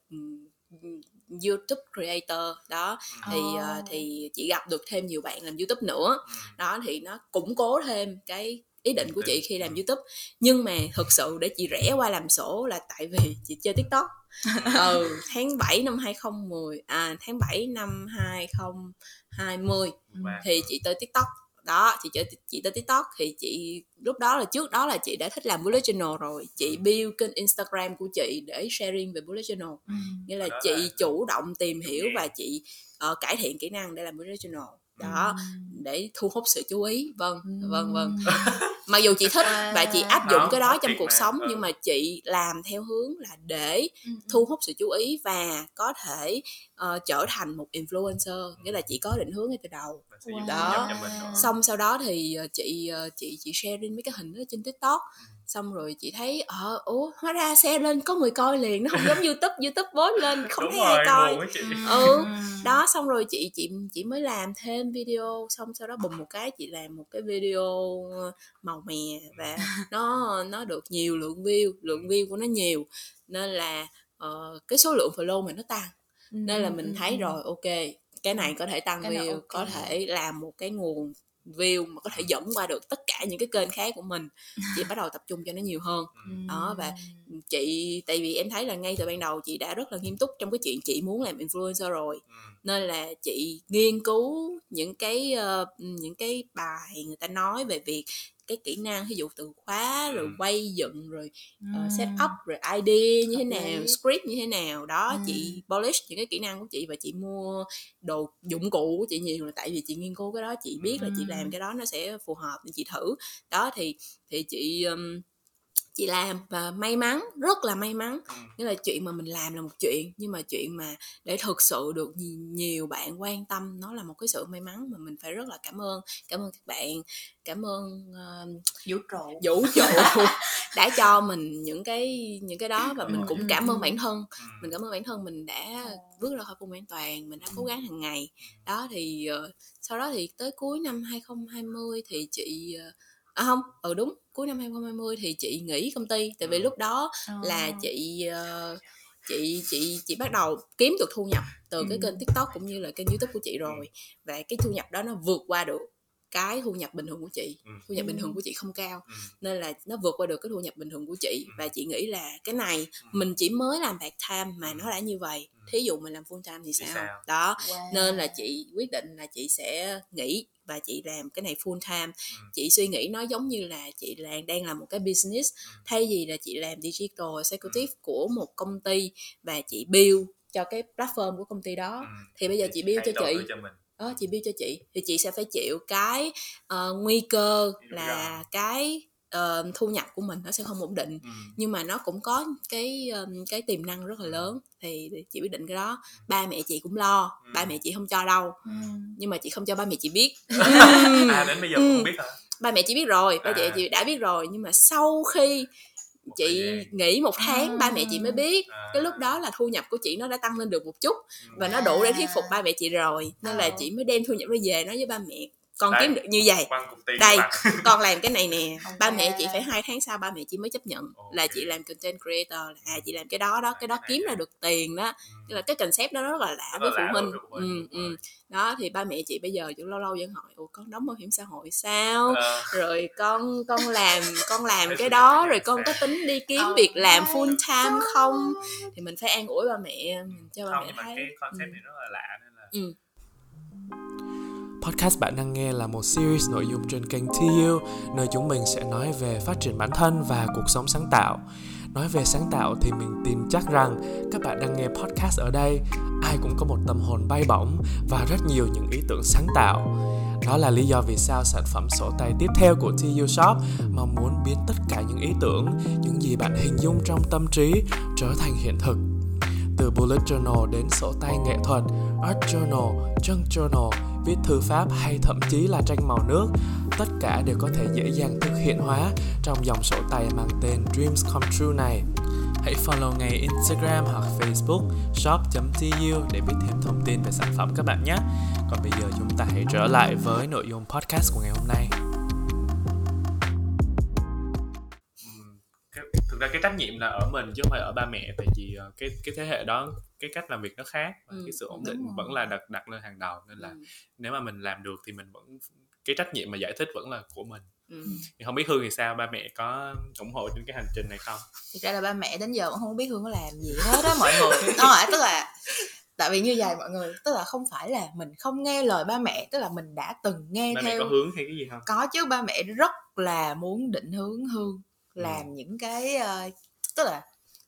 YouTube creator. Đó thì Ồ. thì chị gặp được thêm nhiều bạn làm YouTube nữa. Đó thì nó củng cố thêm cái ý định của chị khi làm youtube. Nhưng mà thực sự để chị rẽ qua làm sổ là tại vì chị chơi tiktok. Ừ tháng 7 năm 2010 à tháng 7 năm 2020 Wow. thì chị tới tiktok đó chị chơi chị tới tiktok thì chị lúc đó là trước đó là chị đã thích làm bullet journal rồi. Chị build kênh instagram của chị để sharing về bullet journal. Ừ. nghĩa là Đó chị là- chủ động tìm hiểu và chị ờ, cải thiện kỹ năng để làm bullet journal đó để thu hút sự chú ý vâng vâng vâng. Mặc dù chị thích và chị áp dụng cái đó trong cuộc mà, sống ừ. nhưng mà chị làm theo hướng là để thu hút sự chú ý và có thể ờ, trở thành một influencer. Nghĩa là chị có định hướng ngay từ đầu. Đó. xong sau đó thì ờ, chị ờ, chị chị share lên mấy cái hình đó trên tiktok. Ừ. xong rồi chị thấy ờ ủa hóa ra share lên có người coi liền nó không giống youtube youtube post lên không Đúng thấy ai rồi, coi buồn quá chị. Ừ. đó xong rồi chị chị chị mới làm thêm video xong sau đó bùm một cái chị làm một cái video ờ, màu mè và nó nó được nhiều lượng view lượng view của nó nhiều nên là ờ, cái số lượng follow mình nó tăng Ừ. nên là mình Ừ. thấy Ừ. rồi ok cái này có thể tăng view ok. có thể làm một cái nguồn view mà có thể dẫn qua được tất cả những cái kênh khác của mình chị bắt đầu tập trung cho nó nhiều hơn. Đó, và chị tại vì em thấy là ngay từ ban đầu chị đã rất là nghiêm túc trong cái chuyện chị muốn làm influencer rồi. Nên là chị nghiên cứu những cái ờ, những cái bài người ta nói về việc cái kỹ năng ví dụ từ khóa rồi Ừ. quay dựng rồi Ừ. set up rồi idea như thế nào script như thế nào đó Ừ. chị polish những cái kỹ năng của chị và chị mua đồ dụng cụ của chị nhiều là tại vì chị nghiên cứu cái đó chị biết là chị làm cái đó nó sẽ phù hợp nên chị thử đó thì thì chị um, chị làm và may mắn rất là may mắn. Ừ. nghĩa là chuyện mà mình làm là một chuyện nhưng mà chuyện mà để thực sự được nhi- nhiều bạn quan tâm nó là một cái sự may mắn mà mình phải rất là cảm ơn. Cảm ơn các bạn cảm ơn uh, vũ trụ. Vũ trụ đã cho mình những cái những cái đó và mình Ừ, cũng ừ, cảm ơn bản thân. Mình cảm ơn bản thân mình đã bước ra khỏi vùng an toàn mình đã cố gắng hàng ngày. Đó thì ờ, sau đó thì tới cuối năm 2020 thì chị ờ, à không ừ đúng cuối năm 2020 thì chị nghỉ công ty tại vì Ừ. lúc đó Ờ. là chị ờ, chị chị chị bắt đầu kiếm được thu nhập từ cái Ừ. kênh tiktok cũng như là kênh youtube của chị rồi và cái thu nhập đó nó vượt qua được cái thu nhập bình thường của chị Ừ. thu nhập bình Ừ. thường của chị không cao Ừ. nên là nó vượt qua được cái thu nhập bình thường của chị Ừ. và chị nghĩ là cái này Ừ. mình chỉ mới làm part time mà Ừ. nó đã như vậy Ừ. thí dụ mình làm full time thì Thì sao? sao? đó Wow. nên là chị quyết định là chị sẽ nghỉ và chị làm cái này full time Ừ. chị suy nghĩ nó giống như là chị là đang làm một cái business Ừ. thay vì là chị làm digital executive của một công ty và chị build cho cái platform của công ty đó Ừ. thì bây giờ chị build cho chị cho mình đó chị build cho chị thì chị sẽ phải chịu cái ờ, nguy cơ là cái ờ, thu nhập của mình nó sẽ không ổn định Ừ. nhưng mà nó cũng có cái um, cái tiềm năng rất là lớn thì chị quyết định cái đó ba mẹ chị cũng lo Ừ. ba mẹ chị không cho đâu Ừ. nhưng mà chị không cho ba mẹ chị biết à đến bây giờ cũng Ừ. không biết hả ba mẹ chị biết rồi ba mẹ À. chị đã biết rồi nhưng mà sau khi chị nghỉ một tháng ba mẹ chị mới biết. À. cái lúc đó là thu nhập của chị nó đã tăng lên được một chút và nó đủ để thuyết phục ba mẹ chị rồi. Nên là Ờ. chị mới đem thu nhập đó về nói với ba mẹ con Đây. kiếm được như vậy Đây. con làm cái này nè ba mẹ chị phải hai tháng sau ba mẹ chị mới chấp nhận là Ok. chị làm content creator là à chị làm cái đó đó cái đó kiếm ra được tiền đó Ừ. tức là cái concept đó nó rất là lạ với là phụ huynh ừ, ừ. đó thì ba mẹ chị bây giờ cũng lâu lâu vẫn hỏi ủa con đóng bảo hiểm xã hội sao Ờ, rồi con con làm con làm Cái đó rồi con có tính đi kiếm Oh việc làm full time không thì mình phải an ủi ba mẹ mình cho ba không mẹ thấy cái concept Ừ. này rất là lạ nên là Ừ. Podcast bạn đang nghe là một series nội dung trên kênh TU nơi chúng mình sẽ nói về phát triển bản thân và cuộc sống sáng tạo. Nói về sáng tạo thì mình tin chắc rằng các bạn đang nghe podcast ở đây ai cũng có một tâm hồn bay bổng và rất nhiều những ý tưởng sáng tạo. Đó là lý do vì sao sản phẩm sổ tay tiếp theo của TU Shop mong muốn biến tất cả những ý tưởng, những gì bạn hình dung trong tâm trí trở thành hiện thực. Từ bullet journal đến sổ tay nghệ thuật, art journal, junk journal, viết thư pháp hay thậm chí là tranh màu nước, tất cả đều có thể dễ dàng thực hiện hóa trong dòng sổ tay mang tên Dreams Come True này. Hãy follow ngay Instagram hoặc Facebook shop.tu để biết thêm thông tin về sản phẩm các bạn nhé. Còn bây giờ chúng ta hãy trở lại với nội dung podcast của ngày hôm nay. thực ra cái trách nhiệm là ở mình chứ không phải ở ba mẹ tại vì ờ, cái cái thế hệ đó cái cách làm việc nó khác và Ừ, cái sự ổn định rồi. vẫn là đặt đặt lên hàng đầu nên là Ừ. nếu mà mình làm được thì mình vẫn cái trách nhiệm mà giải thích vẫn là của mình Ừ. thì không biết hương thì sao ba mẹ có ủng hộ trên cái hành trình này không thực ra là ba mẹ đến giờ cũng không biết hương có làm gì hết á mọi người đó là tức là tại vì như vậy mọi người tức là không phải là mình không nghe lời ba mẹ tức là mình đã từng nghe ba mẹ theo có hướng hay cái gì không có chứ ba mẹ rất là muốn định hướng hương Ừ. làm những cái ờ, tức là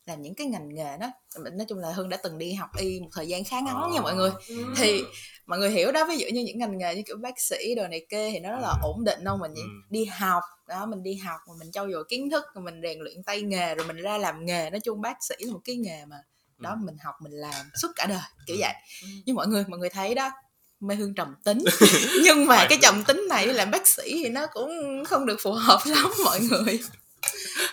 làm những cái ngành nghề đó nói chung là hương đã từng đi học y một thời gian khá ngắn nha Ờ. mọi người Ừ. thì mọi người hiểu đó ví dụ như những ngành nghề như kiểu bác sĩ đồ này kia thì nó rất là Ừ. ổn định đâu mình Ừ. đi học đó mình đi học mà mình trau dồi kiến thức rồi mình rèn luyện tay nghề rồi mình ra làm nghề nói chung bác sĩ là một cái nghề mà đó Ừ. mình học mình làm suốt cả đời kiểu vậy Ừ. nhưng mọi người mọi người thấy đó mê hương trầm tính nhưng mà cái trầm tính này làm bác sĩ thì nó cũng không được phù hợp lắm mọi người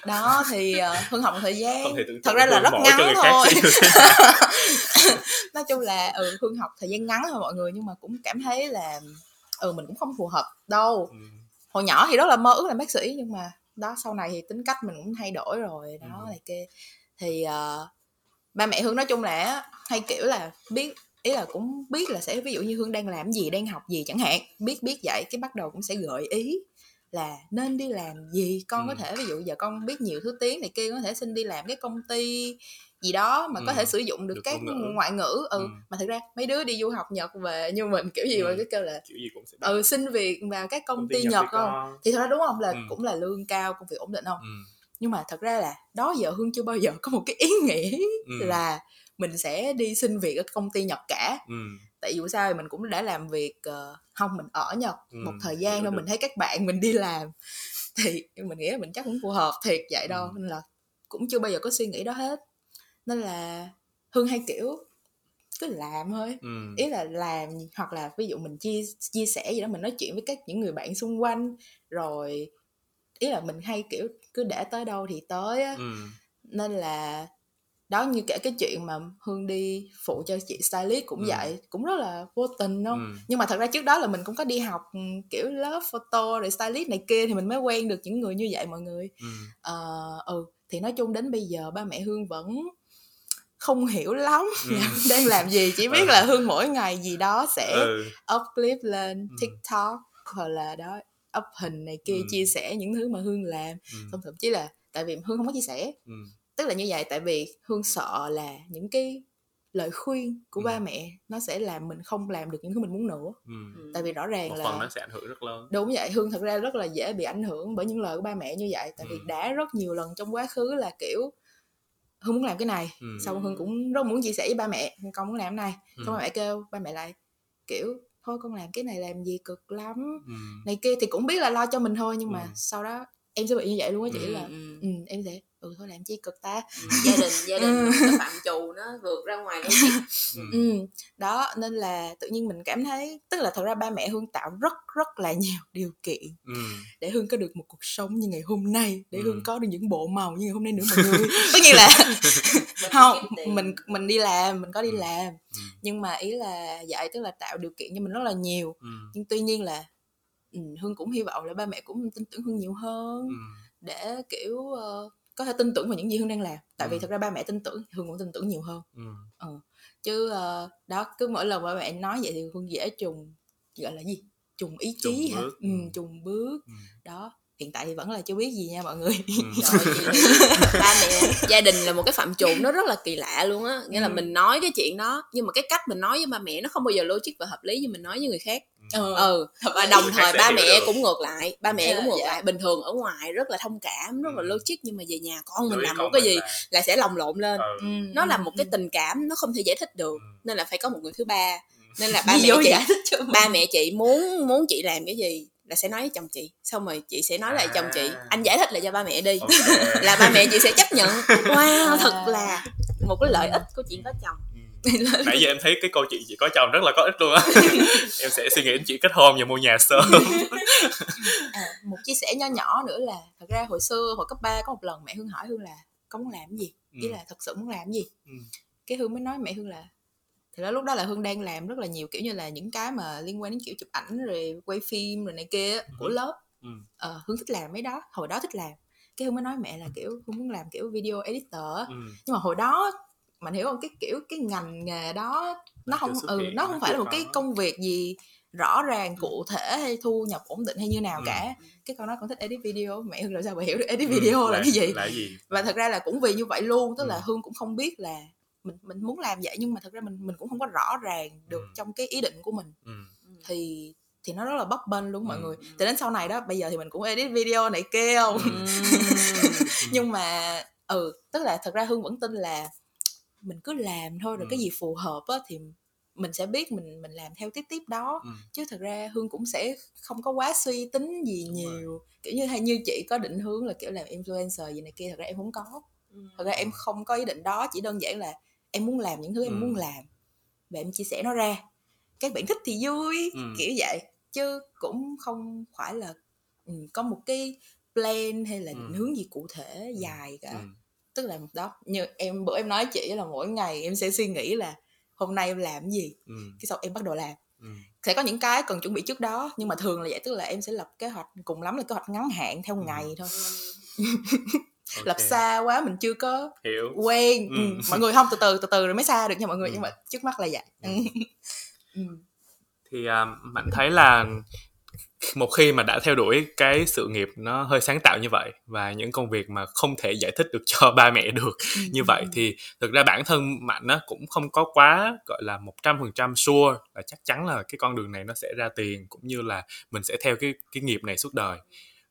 đó thì uh, hương học một thời gian không thể tưởng thật ra là rất ngắn thôi. Nói chung là ừ hương học thời gian ngắn thôi mọi người nhưng mà cũng cảm thấy là ừ mình cũng không phù hợp đâu. Ừ. hồi nhỏ thì rất là mơ ước làm bác sĩ nhưng mà đó sau này thì tính cách mình cũng thay đổi rồi đó Ừ. này kia. Thì ờ, ba mẹ hương nói chung là hay kiểu là biết ý là cũng biết là sẽ ví dụ như hương đang làm gì đang học gì chẳng hạn biết biết vậy cái bắt đầu cũng sẽ gợi ý là nên đi làm gì con có Ừ. thể ví dụ giờ con biết nhiều thứ tiếng này kia có thể xin đi làm cái công ty gì đó mà có Ừ. thể sử dụng được, Được các ngữ. ngoại ngữ ừ. Ừ. mà thực ra mấy đứa đi du học nhật về như mình kiểu gì Ừ. mà cứ kêu là kiểu gì cũng sẽ bắt ừ xin việc vào các công, ty, Nhật nhật với không thì thật ra đúng không là Ừ. cũng là lương cao công việc ổn định không ừ. nhưng mà thật ra là đó giờ hương chưa bao giờ có một cái ý nghĩ Ừ. là mình sẽ đi xin việc ở công ty nhật cả Ừ. tại dù sao thì mình cũng đã làm việc ờ, không mình ở nhật Ừ, một thời gian thôi được. mình thấy các bạn mình đi làm thì mình nghĩ là mình chắc cũng phù hợp thiệt vậy đâu Ừ. nên là cũng chưa bao giờ có suy nghĩ đó hết nên là hương hay kiểu cứ làm thôi Ừ. ý là làm hoặc là ví dụ mình chia chia sẻ gì đó mình nói chuyện với các những người bạn xung quanh rồi ý là mình hay kiểu cứ để tới đâu thì tới á Ừ. nên là đó như kể cái chuyện mà hương đi phụ cho chị stylist cũng Ừ. vậy cũng rất là vô tình đâu Ừ. nhưng mà thật ra trước đó là mình cũng có đi học ừ, kiểu lớp photo rồi stylist này kia thì mình mới quen được những người như vậy mọi người Ừ. Ờ, ừ thì nói chung đến bây giờ ba mẹ hương vẫn không hiểu lắm Ừ. đang làm gì chỉ biết Ờ. là hương mỗi ngày gì đó sẽ Ừ. up clip lên Ừ. tiktok hoặc là đó up hình này kia Ừ. chia sẻ những thứ mà hương làm ừ, xong thậm chí là tại vì hương không có chia sẻ ừ, tức là như vậy tại vì hương sợ là những cái lời khuyên của Ừ. ba mẹ nó sẽ làm mình không làm được những thứ mình muốn nữa ừ. Ừ. tại vì rõ ràng một là phần nó sẽ ảnh hưởng rất lớn đúng vậy hương thật ra rất là dễ bị ảnh hưởng bởi những lời của ba mẹ như vậy tại vì Ừ. đã rất nhiều lần trong quá khứ là kiểu hương muốn làm cái này ừ. xong hương cũng rất muốn chia sẻ với ba mẹ con muốn làm cái này ừ. xong ba mẹ kêu ba mẹ lại kiểu thôi con làm cái này làm gì cực lắm ừ. này kia thì cũng biết là lo cho mình thôi nhưng mà Ừ. sau đó em sẽ bị như vậy luôn á chị Ừ. là Ừ. ừ, em sẽ ừ thôi làm chi cực ta Ừ. gia đình gia đình cái phạm trù nó vượt ra ngoài logic Ừ. ừ đó nên là tự nhiên mình cảm thấy tức là thật ra ba mẹ hương tạo rất rất là nhiều điều kiện Ừ. để hương có được một cuộc sống như ngày hôm nay để Ừ. hương có được những bộ màu như ngày hôm nay nữa mọi người tất nhiên là không mình mình đi làm mình có đi Ừ. làm Ừ. nhưng mà ý là vậy tức là tạo điều kiện cho mình rất là nhiều Ừ. nhưng tuy nhiên là ừ, hương cũng hy vọng là ba mẹ cũng tin tưởng hương nhiều hơn Ừ. để kiểu ờ, có thể tin tưởng vào những gì hương đang làm tại vì Ừ. thật ra ba mẹ tin tưởng hương cũng tin tưởng nhiều hơn Ừ. chứ ờ, đó cứ mỗi lần ba mẹ nói vậy thì hương dễ trùng gọi là gì trùng ý chí Trùng hả bước, ừ, ừ. trùng bước Ừ. đó hiện tại thì vẫn là chưa biết gì nha mọi người Ừ. Ba mẹ gia đình là một cái phạm trù nó rất là kỳ lạ luôn á nghĩa là Ừ. mình nói cái chuyện đó nhưng mà cái cách mình nói với ba mẹ nó không bao giờ logic và hợp lý như mình nói với người khác ừ. ừ Thật và đồng thời ba mẹ được. cũng ngược lại ba mẹ Dạ, cũng ngược dạ. lại bình thường ở ngoài rất là thông cảm rất là Ừ. logic nhưng mà về nhà con mình Đối làm một cái gì là- là sẽ lồng lộn lên Ừ. Ừ, nó là ừ, một cái ừ. tình cảm nó không thể giải thích được Ừ. nên là phải có một người thứ ba nên là ba mẹ chị giải thích cho mình. ba mẹ chị muốn muốn chị làm cái gì là sẽ nói với chồng chị xong rồi chị sẽ nói lại chồng chị À. anh giải thích lại cho ba mẹ đi Ok. là ba mẹ chị sẽ chấp nhận wow À. thật là một cái lợi ích của chuyện có chồng Ừ. nãy giờ em thấy cái câu chuyện chị có chồng rất là có ích luôn á em sẽ suy nghĩ đến chuyện kết hôn và mua nhà sớm à, một chia sẻ nho nhỏ nữa là thật ra hồi xưa hồi cấp 3 có một lần mẹ hương hỏi hương là con muốn làm gì ý Ừ. là thật sự muốn làm gì Ừ. cái hương mới nói mẹ hương là thì đó lúc đó là hương đang làm rất là nhiều kiểu như là những cái mà liên quan đến kiểu chụp ảnh rồi quay phim rồi này kia của Ừ. lớp Ừ. ờ, hương thích làm mấy đó hồi đó thích làm cái hương mới nói mẹ là kiểu hương muốn làm kiểu video editor. Ừ. nhưng mà hồi đó mình hiểu không cái kiểu cái ngành nghề đó nó Chưa không ừ hiện, nó nó không phải là một cái công việc gì rõ ràng cụ thể hay thu nhập ổn định hay như nào Ừ. cả cái con nói con thích edit video mẹ hương làm sao mà hiểu được edit Ừ. video là, cái gì là gì và thật ra là cũng vì như vậy luôn tức là Ừ. hương cũng không biết là mình mình muốn làm vậy nhưng mà thật ra mình mình cũng không có rõ ràng được Ừ. trong cái ý định của mình ừ. thì thì nó rất là bấp bênh luôn mọi Ừ. người từ đến sau này đó bây giờ thì mình cũng edit video này kia không Ừ. nhưng mà ừ tức là thật ra hương vẫn tin là mình cứ làm thôi rồi Ừ. cái gì phù hợp á thì mình sẽ biết mình mình làm theo tiếp tiếp đó Ừ. chứ thật ra hương cũng sẽ không có quá suy tính gì Đúng nhiều kiểu như hay như chị có định hướng là kiểu làm influencer gì này kia thật ra em không có thật ra em không có ý định đó chỉ đơn giản là em muốn làm những thứ em Ừ. muốn làm và em chia sẻ nó ra các bạn thích thì vui Ừ. kiểu vậy chứ cũng không phải là ừ, có một cái plan hay là Ừ. định hướng gì cụ thể dài cả Ừ. tức là đó như em bữa em nói chị là mỗi ngày em sẽ suy nghĩ là hôm nay em làm cái gì Ừ. cái sau em bắt đầu làm Ừ. sẽ có những cái cần chuẩn bị trước đó nhưng mà thường là vậy tức là em sẽ lập kế hoạch cùng lắm là kế hoạch ngắn hạn theo Ừ. ngày thôi Ok. lập xa quá mình chưa có hiểu quen Ừ. ừ. mọi người không từ từ từ từ rồi mới xa được nha mọi người Ừ. nhưng mà trước mắt là vậy Ừ. ừ. thì à, bạn thấy là một khi mà đã theo đuổi cái sự nghiệp nó hơi sáng tạo như vậy và những công việc mà không thể giải thích được cho ba mẹ được như vậy thì thực ra bản thân mạnh nó cũng không có quá gọi là một trăm phần trăm sure là chắc chắn là cái con đường này nó sẽ ra tiền cũng như là mình sẽ theo cái cái nghiệp này suốt đời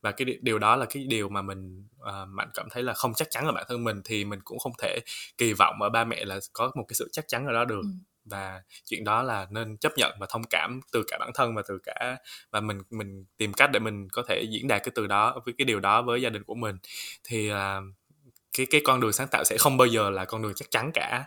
và cái đi- điều đó là cái điều mà mình à, mạnh cảm thấy là không chắc chắn ở bản thân mình thì mình cũng không thể kỳ vọng ở ba mẹ là có một cái sự chắc chắn ở đó được. Ừ. và chuyện đó là nên chấp nhận và thông cảm từ cả bản thân và từ cả và mình mình tìm cách để mình có thể diễn đạt cái từ đó với cái điều đó với gia đình của mình. Thì à, cái cái con đường sáng tạo sẽ không bao giờ là con đường chắc chắn cả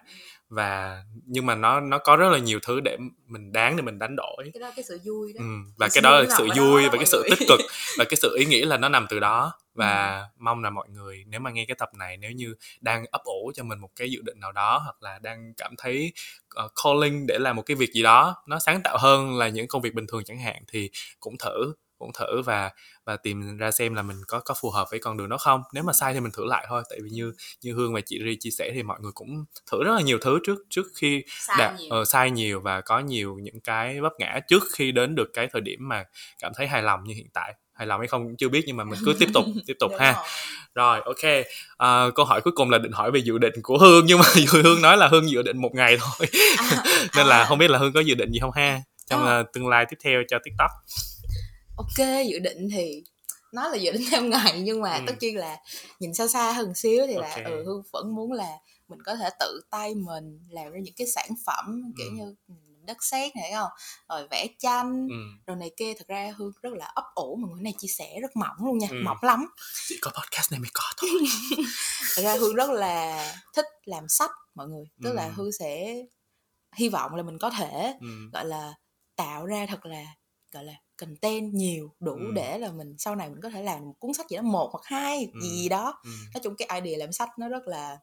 và nhưng mà nó nó có rất là nhiều thứ để mình đáng để mình đánh đổi cái đó cái sự vui đó ừ. và cái đó là sự vui đó và cái sự người. tích cực và cái sự ý nghĩa là nó nằm từ đó và mong là mọi người nếu mà nghe cái tập này nếu như đang ấp ủ cho mình một cái dự định nào đó hoặc là đang cảm thấy uh, calling để làm một cái việc gì đó nó sáng tạo hơn là những công việc bình thường chẳng hạn thì cũng thử cũng thử và và tìm ra xem là mình có có phù hợp với con đường đó không. Nếu mà sai thì mình thử lại thôi tại vì như như hương và chị ri chia sẻ thì mọi người cũng thử rất là nhiều thứ trước trước khi sai đạt nhiều. ờ, sai nhiều và có nhiều những cái vấp ngã trước khi đến được cái thời điểm mà cảm thấy hài lòng như hiện tại. Hài lòng hay không cũng chưa biết nhưng mà mình cứ tiếp tục tiếp tục ha. rồi. rồi ok. À, câu hỏi cuối cùng là định hỏi về dự định của hương nhưng mà hương nói là hương dự định một ngày thôi. À, nên là à, không biết là hương có dự định gì không ha trong ờ, tương lai tiếp theo cho tiktok ok dự định thì nói là dự định theo ngày nhưng mà Ừ. tất nhiên là nhìn xa xa hơn xíu thì là Ok. ừ hương vẫn muốn là mình có thể tự tay mình làm ra những cái sản phẩm kiểu Ừ. như ừ, đất sét này không rồi vẽ tranh ừ. rồi này kia thật ra hương rất là ấp ủ mà người này chia sẻ rất mỏng luôn nha Ừ. mỏng lắm chỉ có podcast này mới có thôi thật ra hương rất là thích làm sách mọi người tức là Ừ. hương sẽ hy vọng là mình có thể ừ. gọi là tạo ra thật là gọi là content nhiều đủ Ừ. để là mình sau này mình có thể làm một cuốn sách gì đó một hoặc hai Ừ. gì gì đó Ừ. nói chung cái idea làm sách nó rất là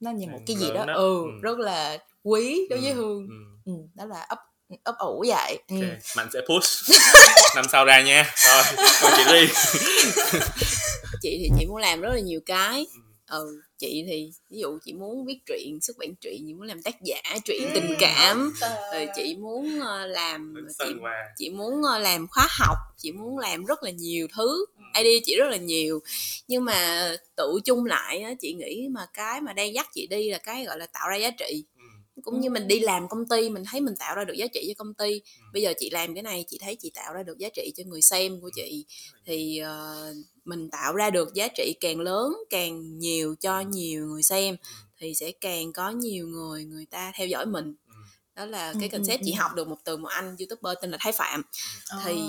nó như một Ừ, cái gì đó đó. ừ, Ừ. rất là quý đối với Ừ. hương Ừ. ừ, đó là ấp ấp ủ vậy ừ. ok mạnh sẽ push năm sau ra nha rồi chị ri chị thì chị muốn làm rất là nhiều cái Ừ. ừ chị thì ví dụ chị muốn viết truyện xuất bản truyện chị muốn làm tác giả truyện Ừ. tình cảm rồi. chị muốn ờ, làm chị, chị muốn ờ, làm khóa học chị muốn làm rất là nhiều thứ idea chị rất là nhiều. Nhưng mà tự chung lại á, chị nghĩ mà cái mà đang dắt chị đi là cái gọi là tạo ra giá trị ừ. cũng như mình đi làm công ty mình thấy mình tạo ra được giá trị cho công ty. Bây giờ chị làm cái này chị thấy chị tạo ra được giá trị cho người xem của chị. thì ờ, mình tạo ra được giá trị càng lớn càng nhiều cho nhiều người xem thì sẽ càng có nhiều người người ta theo dõi mình. Ừ. đó là Ừ, cái ừ, concept chị ừ. học được một từ một anh youtuber tên là thái phạm. Thì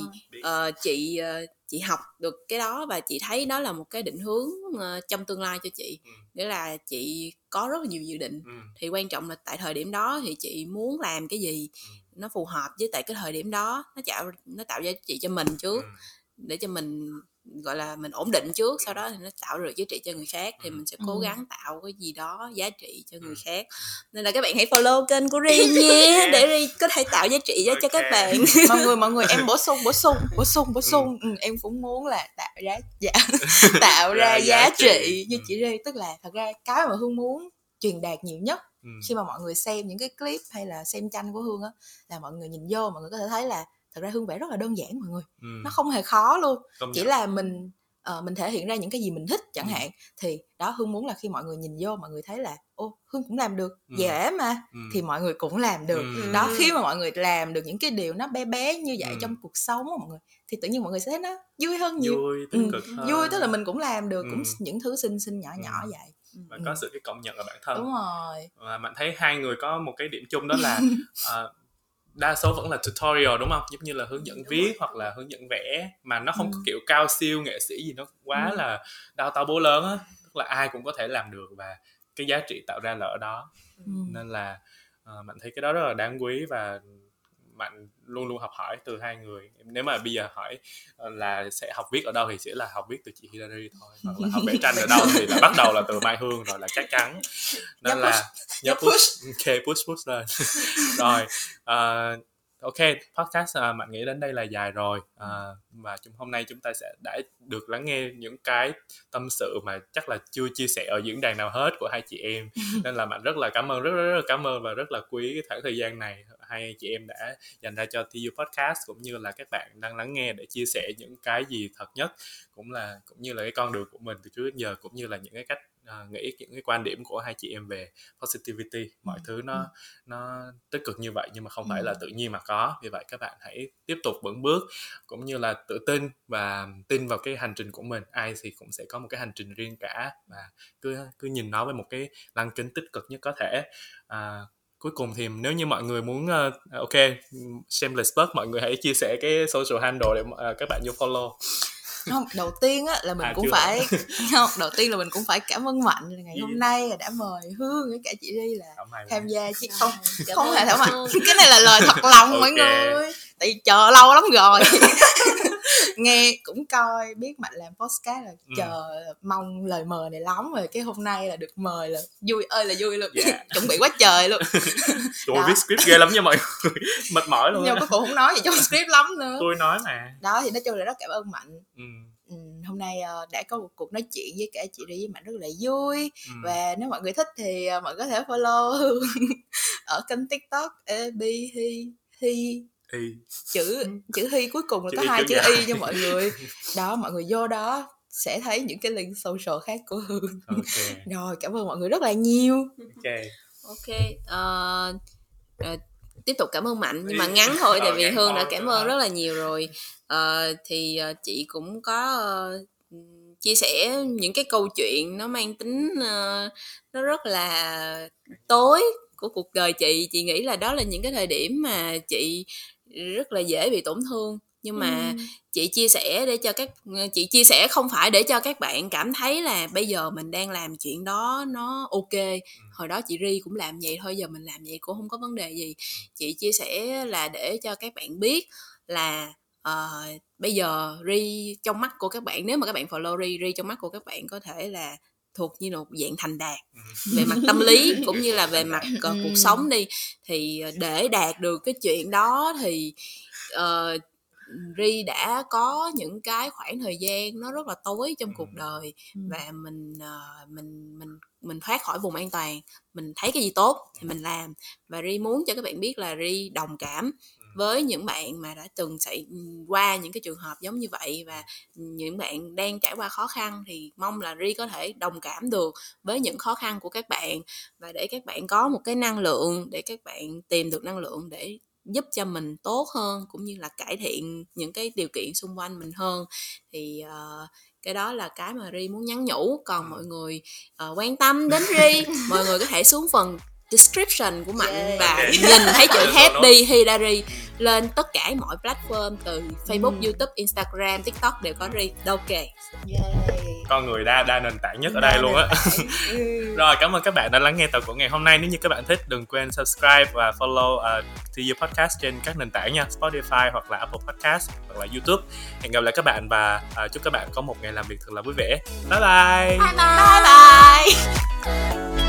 ờ, chị ờ, chị học được cái đó và chị thấy đó là một cái định hướng ờ, trong tương lai cho chị Ừ. nghĩa là chị có rất là nhiều dự định Ừ. thì quan trọng là tại thời điểm đó thì chị muốn làm cái gì nó phù hợp với tại cái thời điểm đó nó tạo nó tạo giá trị cho mình trước Ừ. để cho mình gọi là mình ổn định trước sau đó thì nó tạo được giá trị cho người khác thì mình sẽ cố gắng tạo cái gì đó giá trị cho người khác. Nên là các bạn hãy follow kênh của Ri nhé để Ri có thể tạo giá trị cho, cho các bạn. Mọi người mọi người em bổ sung bổ sung bổ sung bổ sung. Ừ, em cũng muốn là tạo ra dạ, tạo ra giá giá trị. như chị Rê tức là thật ra cái mà hương muốn truyền đạt nhiều nhất khi mà mọi người xem những cái clip hay là xem tranh của hương á là mọi người nhìn vô mọi người có thể thấy là thật ra hương vẽ rất là đơn giản mọi người Ừ. nó không hề khó luôn Công chỉ nhận. là mình ờ, mình thể hiện ra những cái gì mình thích chẳng Ừ. hạn thì đó hương muốn là khi mọi người nhìn vô mọi người thấy là ô hương cũng làm được Ừ. dễ mà Ừ. thì mọi người cũng làm được Ừ. đó khi mà mọi người làm được những cái điều nó bé bé như vậy Ừ. trong cuộc sống mọi người thì tự nhiên mọi người sẽ thấy nó vui hơn nhiều vui tích Ừ, cực hơn vui tức là mình cũng làm được cũng Ừ. những thứ xinh xinh nhỏ nhỏ Ừ. vậy và Ừ. có sự cái công nhận ở bản thân đúng rồi và bạn thấy hai người có một cái điểm chung đó là ờ, đa số vẫn là tutorial đúng không giống như là hướng dẫn Đúng viết rồi. hoặc là hướng dẫn vẽ mà nó không Ừ. có kiểu cao siêu nghệ sĩ gì nó quá Ừ. là đau to bố lớn á tức là ai cũng có thể làm được và cái giá trị tạo ra là ở đó Ừ. nên là uh, bạn thấy cái đó rất là đáng quý và bạn luôn luôn học hỏi từ hai người. Nếu mà bây giờ hỏi ờ, là sẽ học viết ở đâu thì sẽ là học viết từ chị Hilary thôi hoặc là học vẽ tranh ở đâu thì là bắt đầu là từ Mai Hương rồi là chắc chắn. Nên Nhớ là nhớ nhớ push. Ok push push lên. Rồi ờ, ok podcast uh, bạn nghĩ đến đây là dài rồi. Ờ, và chúng hôm nay chúng ta sẽ đã được lắng nghe những cái tâm sự mà chắc là chưa chia sẻ ở diễn đàn nào hết của hai chị em. Nên là bạn rất là cảm ơn rất rất, rất cảm ơn và rất là quý cái khoảng thời gian này hai chị em đã dành ra cho TU podcast cũng như là các bạn đang lắng nghe để chia sẻ những cái gì thật nhất cũng là cũng như là cái con đường của mình từ trước đến giờ cũng như là những cái cách à, nghĩ những cái quan điểm của hai chị em về positivity mọi Ừ. thứ nó nó tích cực như vậy nhưng mà không phải Ừ. là tự nhiên mà có vì vậy các bạn hãy tiếp tục vững bước cũng như là tự tin và tin vào cái hành trình của mình ai thì cũng sẽ có một cái hành trình riêng cả và cứ cứ nhìn nó với một cái lăng kính tích cực nhất có thể à, cuối cùng thì nếu như mọi người muốn uh, ok shameless plug mọi người hãy chia sẻ cái social handle để uh, các bạn vô follow không đầu tiên á là mình À, cũng chưa. phải không đầu tiên là mình cũng phải cảm ơn mạnh là ngày Gì? hôm nay là đã mời hương với cả chị đi là tham gia chứ không Cảm không ơn hề thảo mạnh cái này là lời thật lòng mọi Ok. người. Tại vì chờ lâu lắm rồi nghe cũng coi biết mạnh làm podcast là Ừ. chờ mong lời mời này lắm rồi cái hôm nay là được mời là vui ơi là vui luôn. Dạ. chuẩn bị quá trời luôn. Tôi viết script ghê lắm nha mọi người. Mệt mỏi luôn nhưng mà cùng không nói gì trong script lắm nữa. Tôi nói mà. Đó thì nói chung là rất cảm ơn mạnh. Ừ. ừ, hôm nay ờ, đã có một cuộc nói chuyện với cả chị Ri với Mạnh rất là vui. Ừ. và nếu mọi người thích thì ờ, mọi người có thể follow ở kênh tiktok e b hi hi Y. chữ chữ hi cuối cùng là Chữ có hai chữ y nha mọi người. Đó mọi người vô đó sẽ thấy những cái link social khác của Hương. Ok. Rồi cảm ơn mọi người rất là nhiều. Ok. Ok ờ, ờ, tiếp tục cảm ơn mạnh nhưng mà ngắn thôi tại vì hương đã cảm ơn rất là nhiều rồi. Ờ, thì ờ, chị cũng có ờ, chia sẻ những cái câu chuyện nó mang tính ờ, nó rất là tối của cuộc đời chị. Chị nghĩ là đó là những cái thời điểm mà chị rất là dễ bị tổn thương. Nhưng mà Ừ. chị chia sẻ để cho các chị chia sẻ không phải để cho các bạn cảm thấy là bây giờ mình đang làm chuyện đó nó ok. Hồi đó chị ri cũng làm vậy thôi giờ mình làm vậy cũng không có vấn đề gì. Chị chia sẻ là để cho các bạn biết là ờ, bây giờ ri trong mắt của các bạn nếu mà các bạn follow ri ri trong mắt của các bạn có thể là thuộc như một dạng thành đạt. Về mặt tâm lý cũng như là về mặt Ừ. cuộc sống đi thì ờ, để đạt được cái chuyện đó thì ờ, ri đã có những cái khoảng thời gian nó rất là tối trong cuộc đời Ừ. và mình ờ, mình mình mình thoát khỏi vùng an toàn mình thấy cái gì tốt thì mình làm. Và ri muốn cho các bạn biết là ri đồng cảm với những bạn mà đã từng xảy qua những cái trường hợp giống như vậy và những bạn đang trải qua khó khăn thì mong là ri có thể đồng cảm được với những khó khăn của các bạn và để các bạn có một cái năng lượng để các bạn tìm được năng lượng để giúp cho mình tốt hơn cũng như là cải thiện những cái điều kiện xung quanh mình hơn. Thì ờ, cái đó là cái mà ri muốn nhắn nhủ. Còn mọi người ờ, quan tâm đến ri mọi người có thể xuống phần description của mạnh Yeah. và Ok. nhìn thấy chữ happy hidari lên tất cả mọi platform từ facebook Ừ. youtube instagram tiktok đều có ri ok Yay. con người đa đa nền tảng nhất ở đây luôn á Ừ. Rồi, cảm ơn các bạn đã lắng nghe tập của ngày hôm nay. Nếu như các bạn thích, đừng quên subscribe và follow uh, To You Podcast trên các nền tảng nha, Spotify hoặc là Apple Podcast hoặc là YouTube. Hẹn gặp lại các bạn và uh, chúc các bạn có một ngày làm việc thật là vui vẻ. Bye bye! bye bye, bye, bye.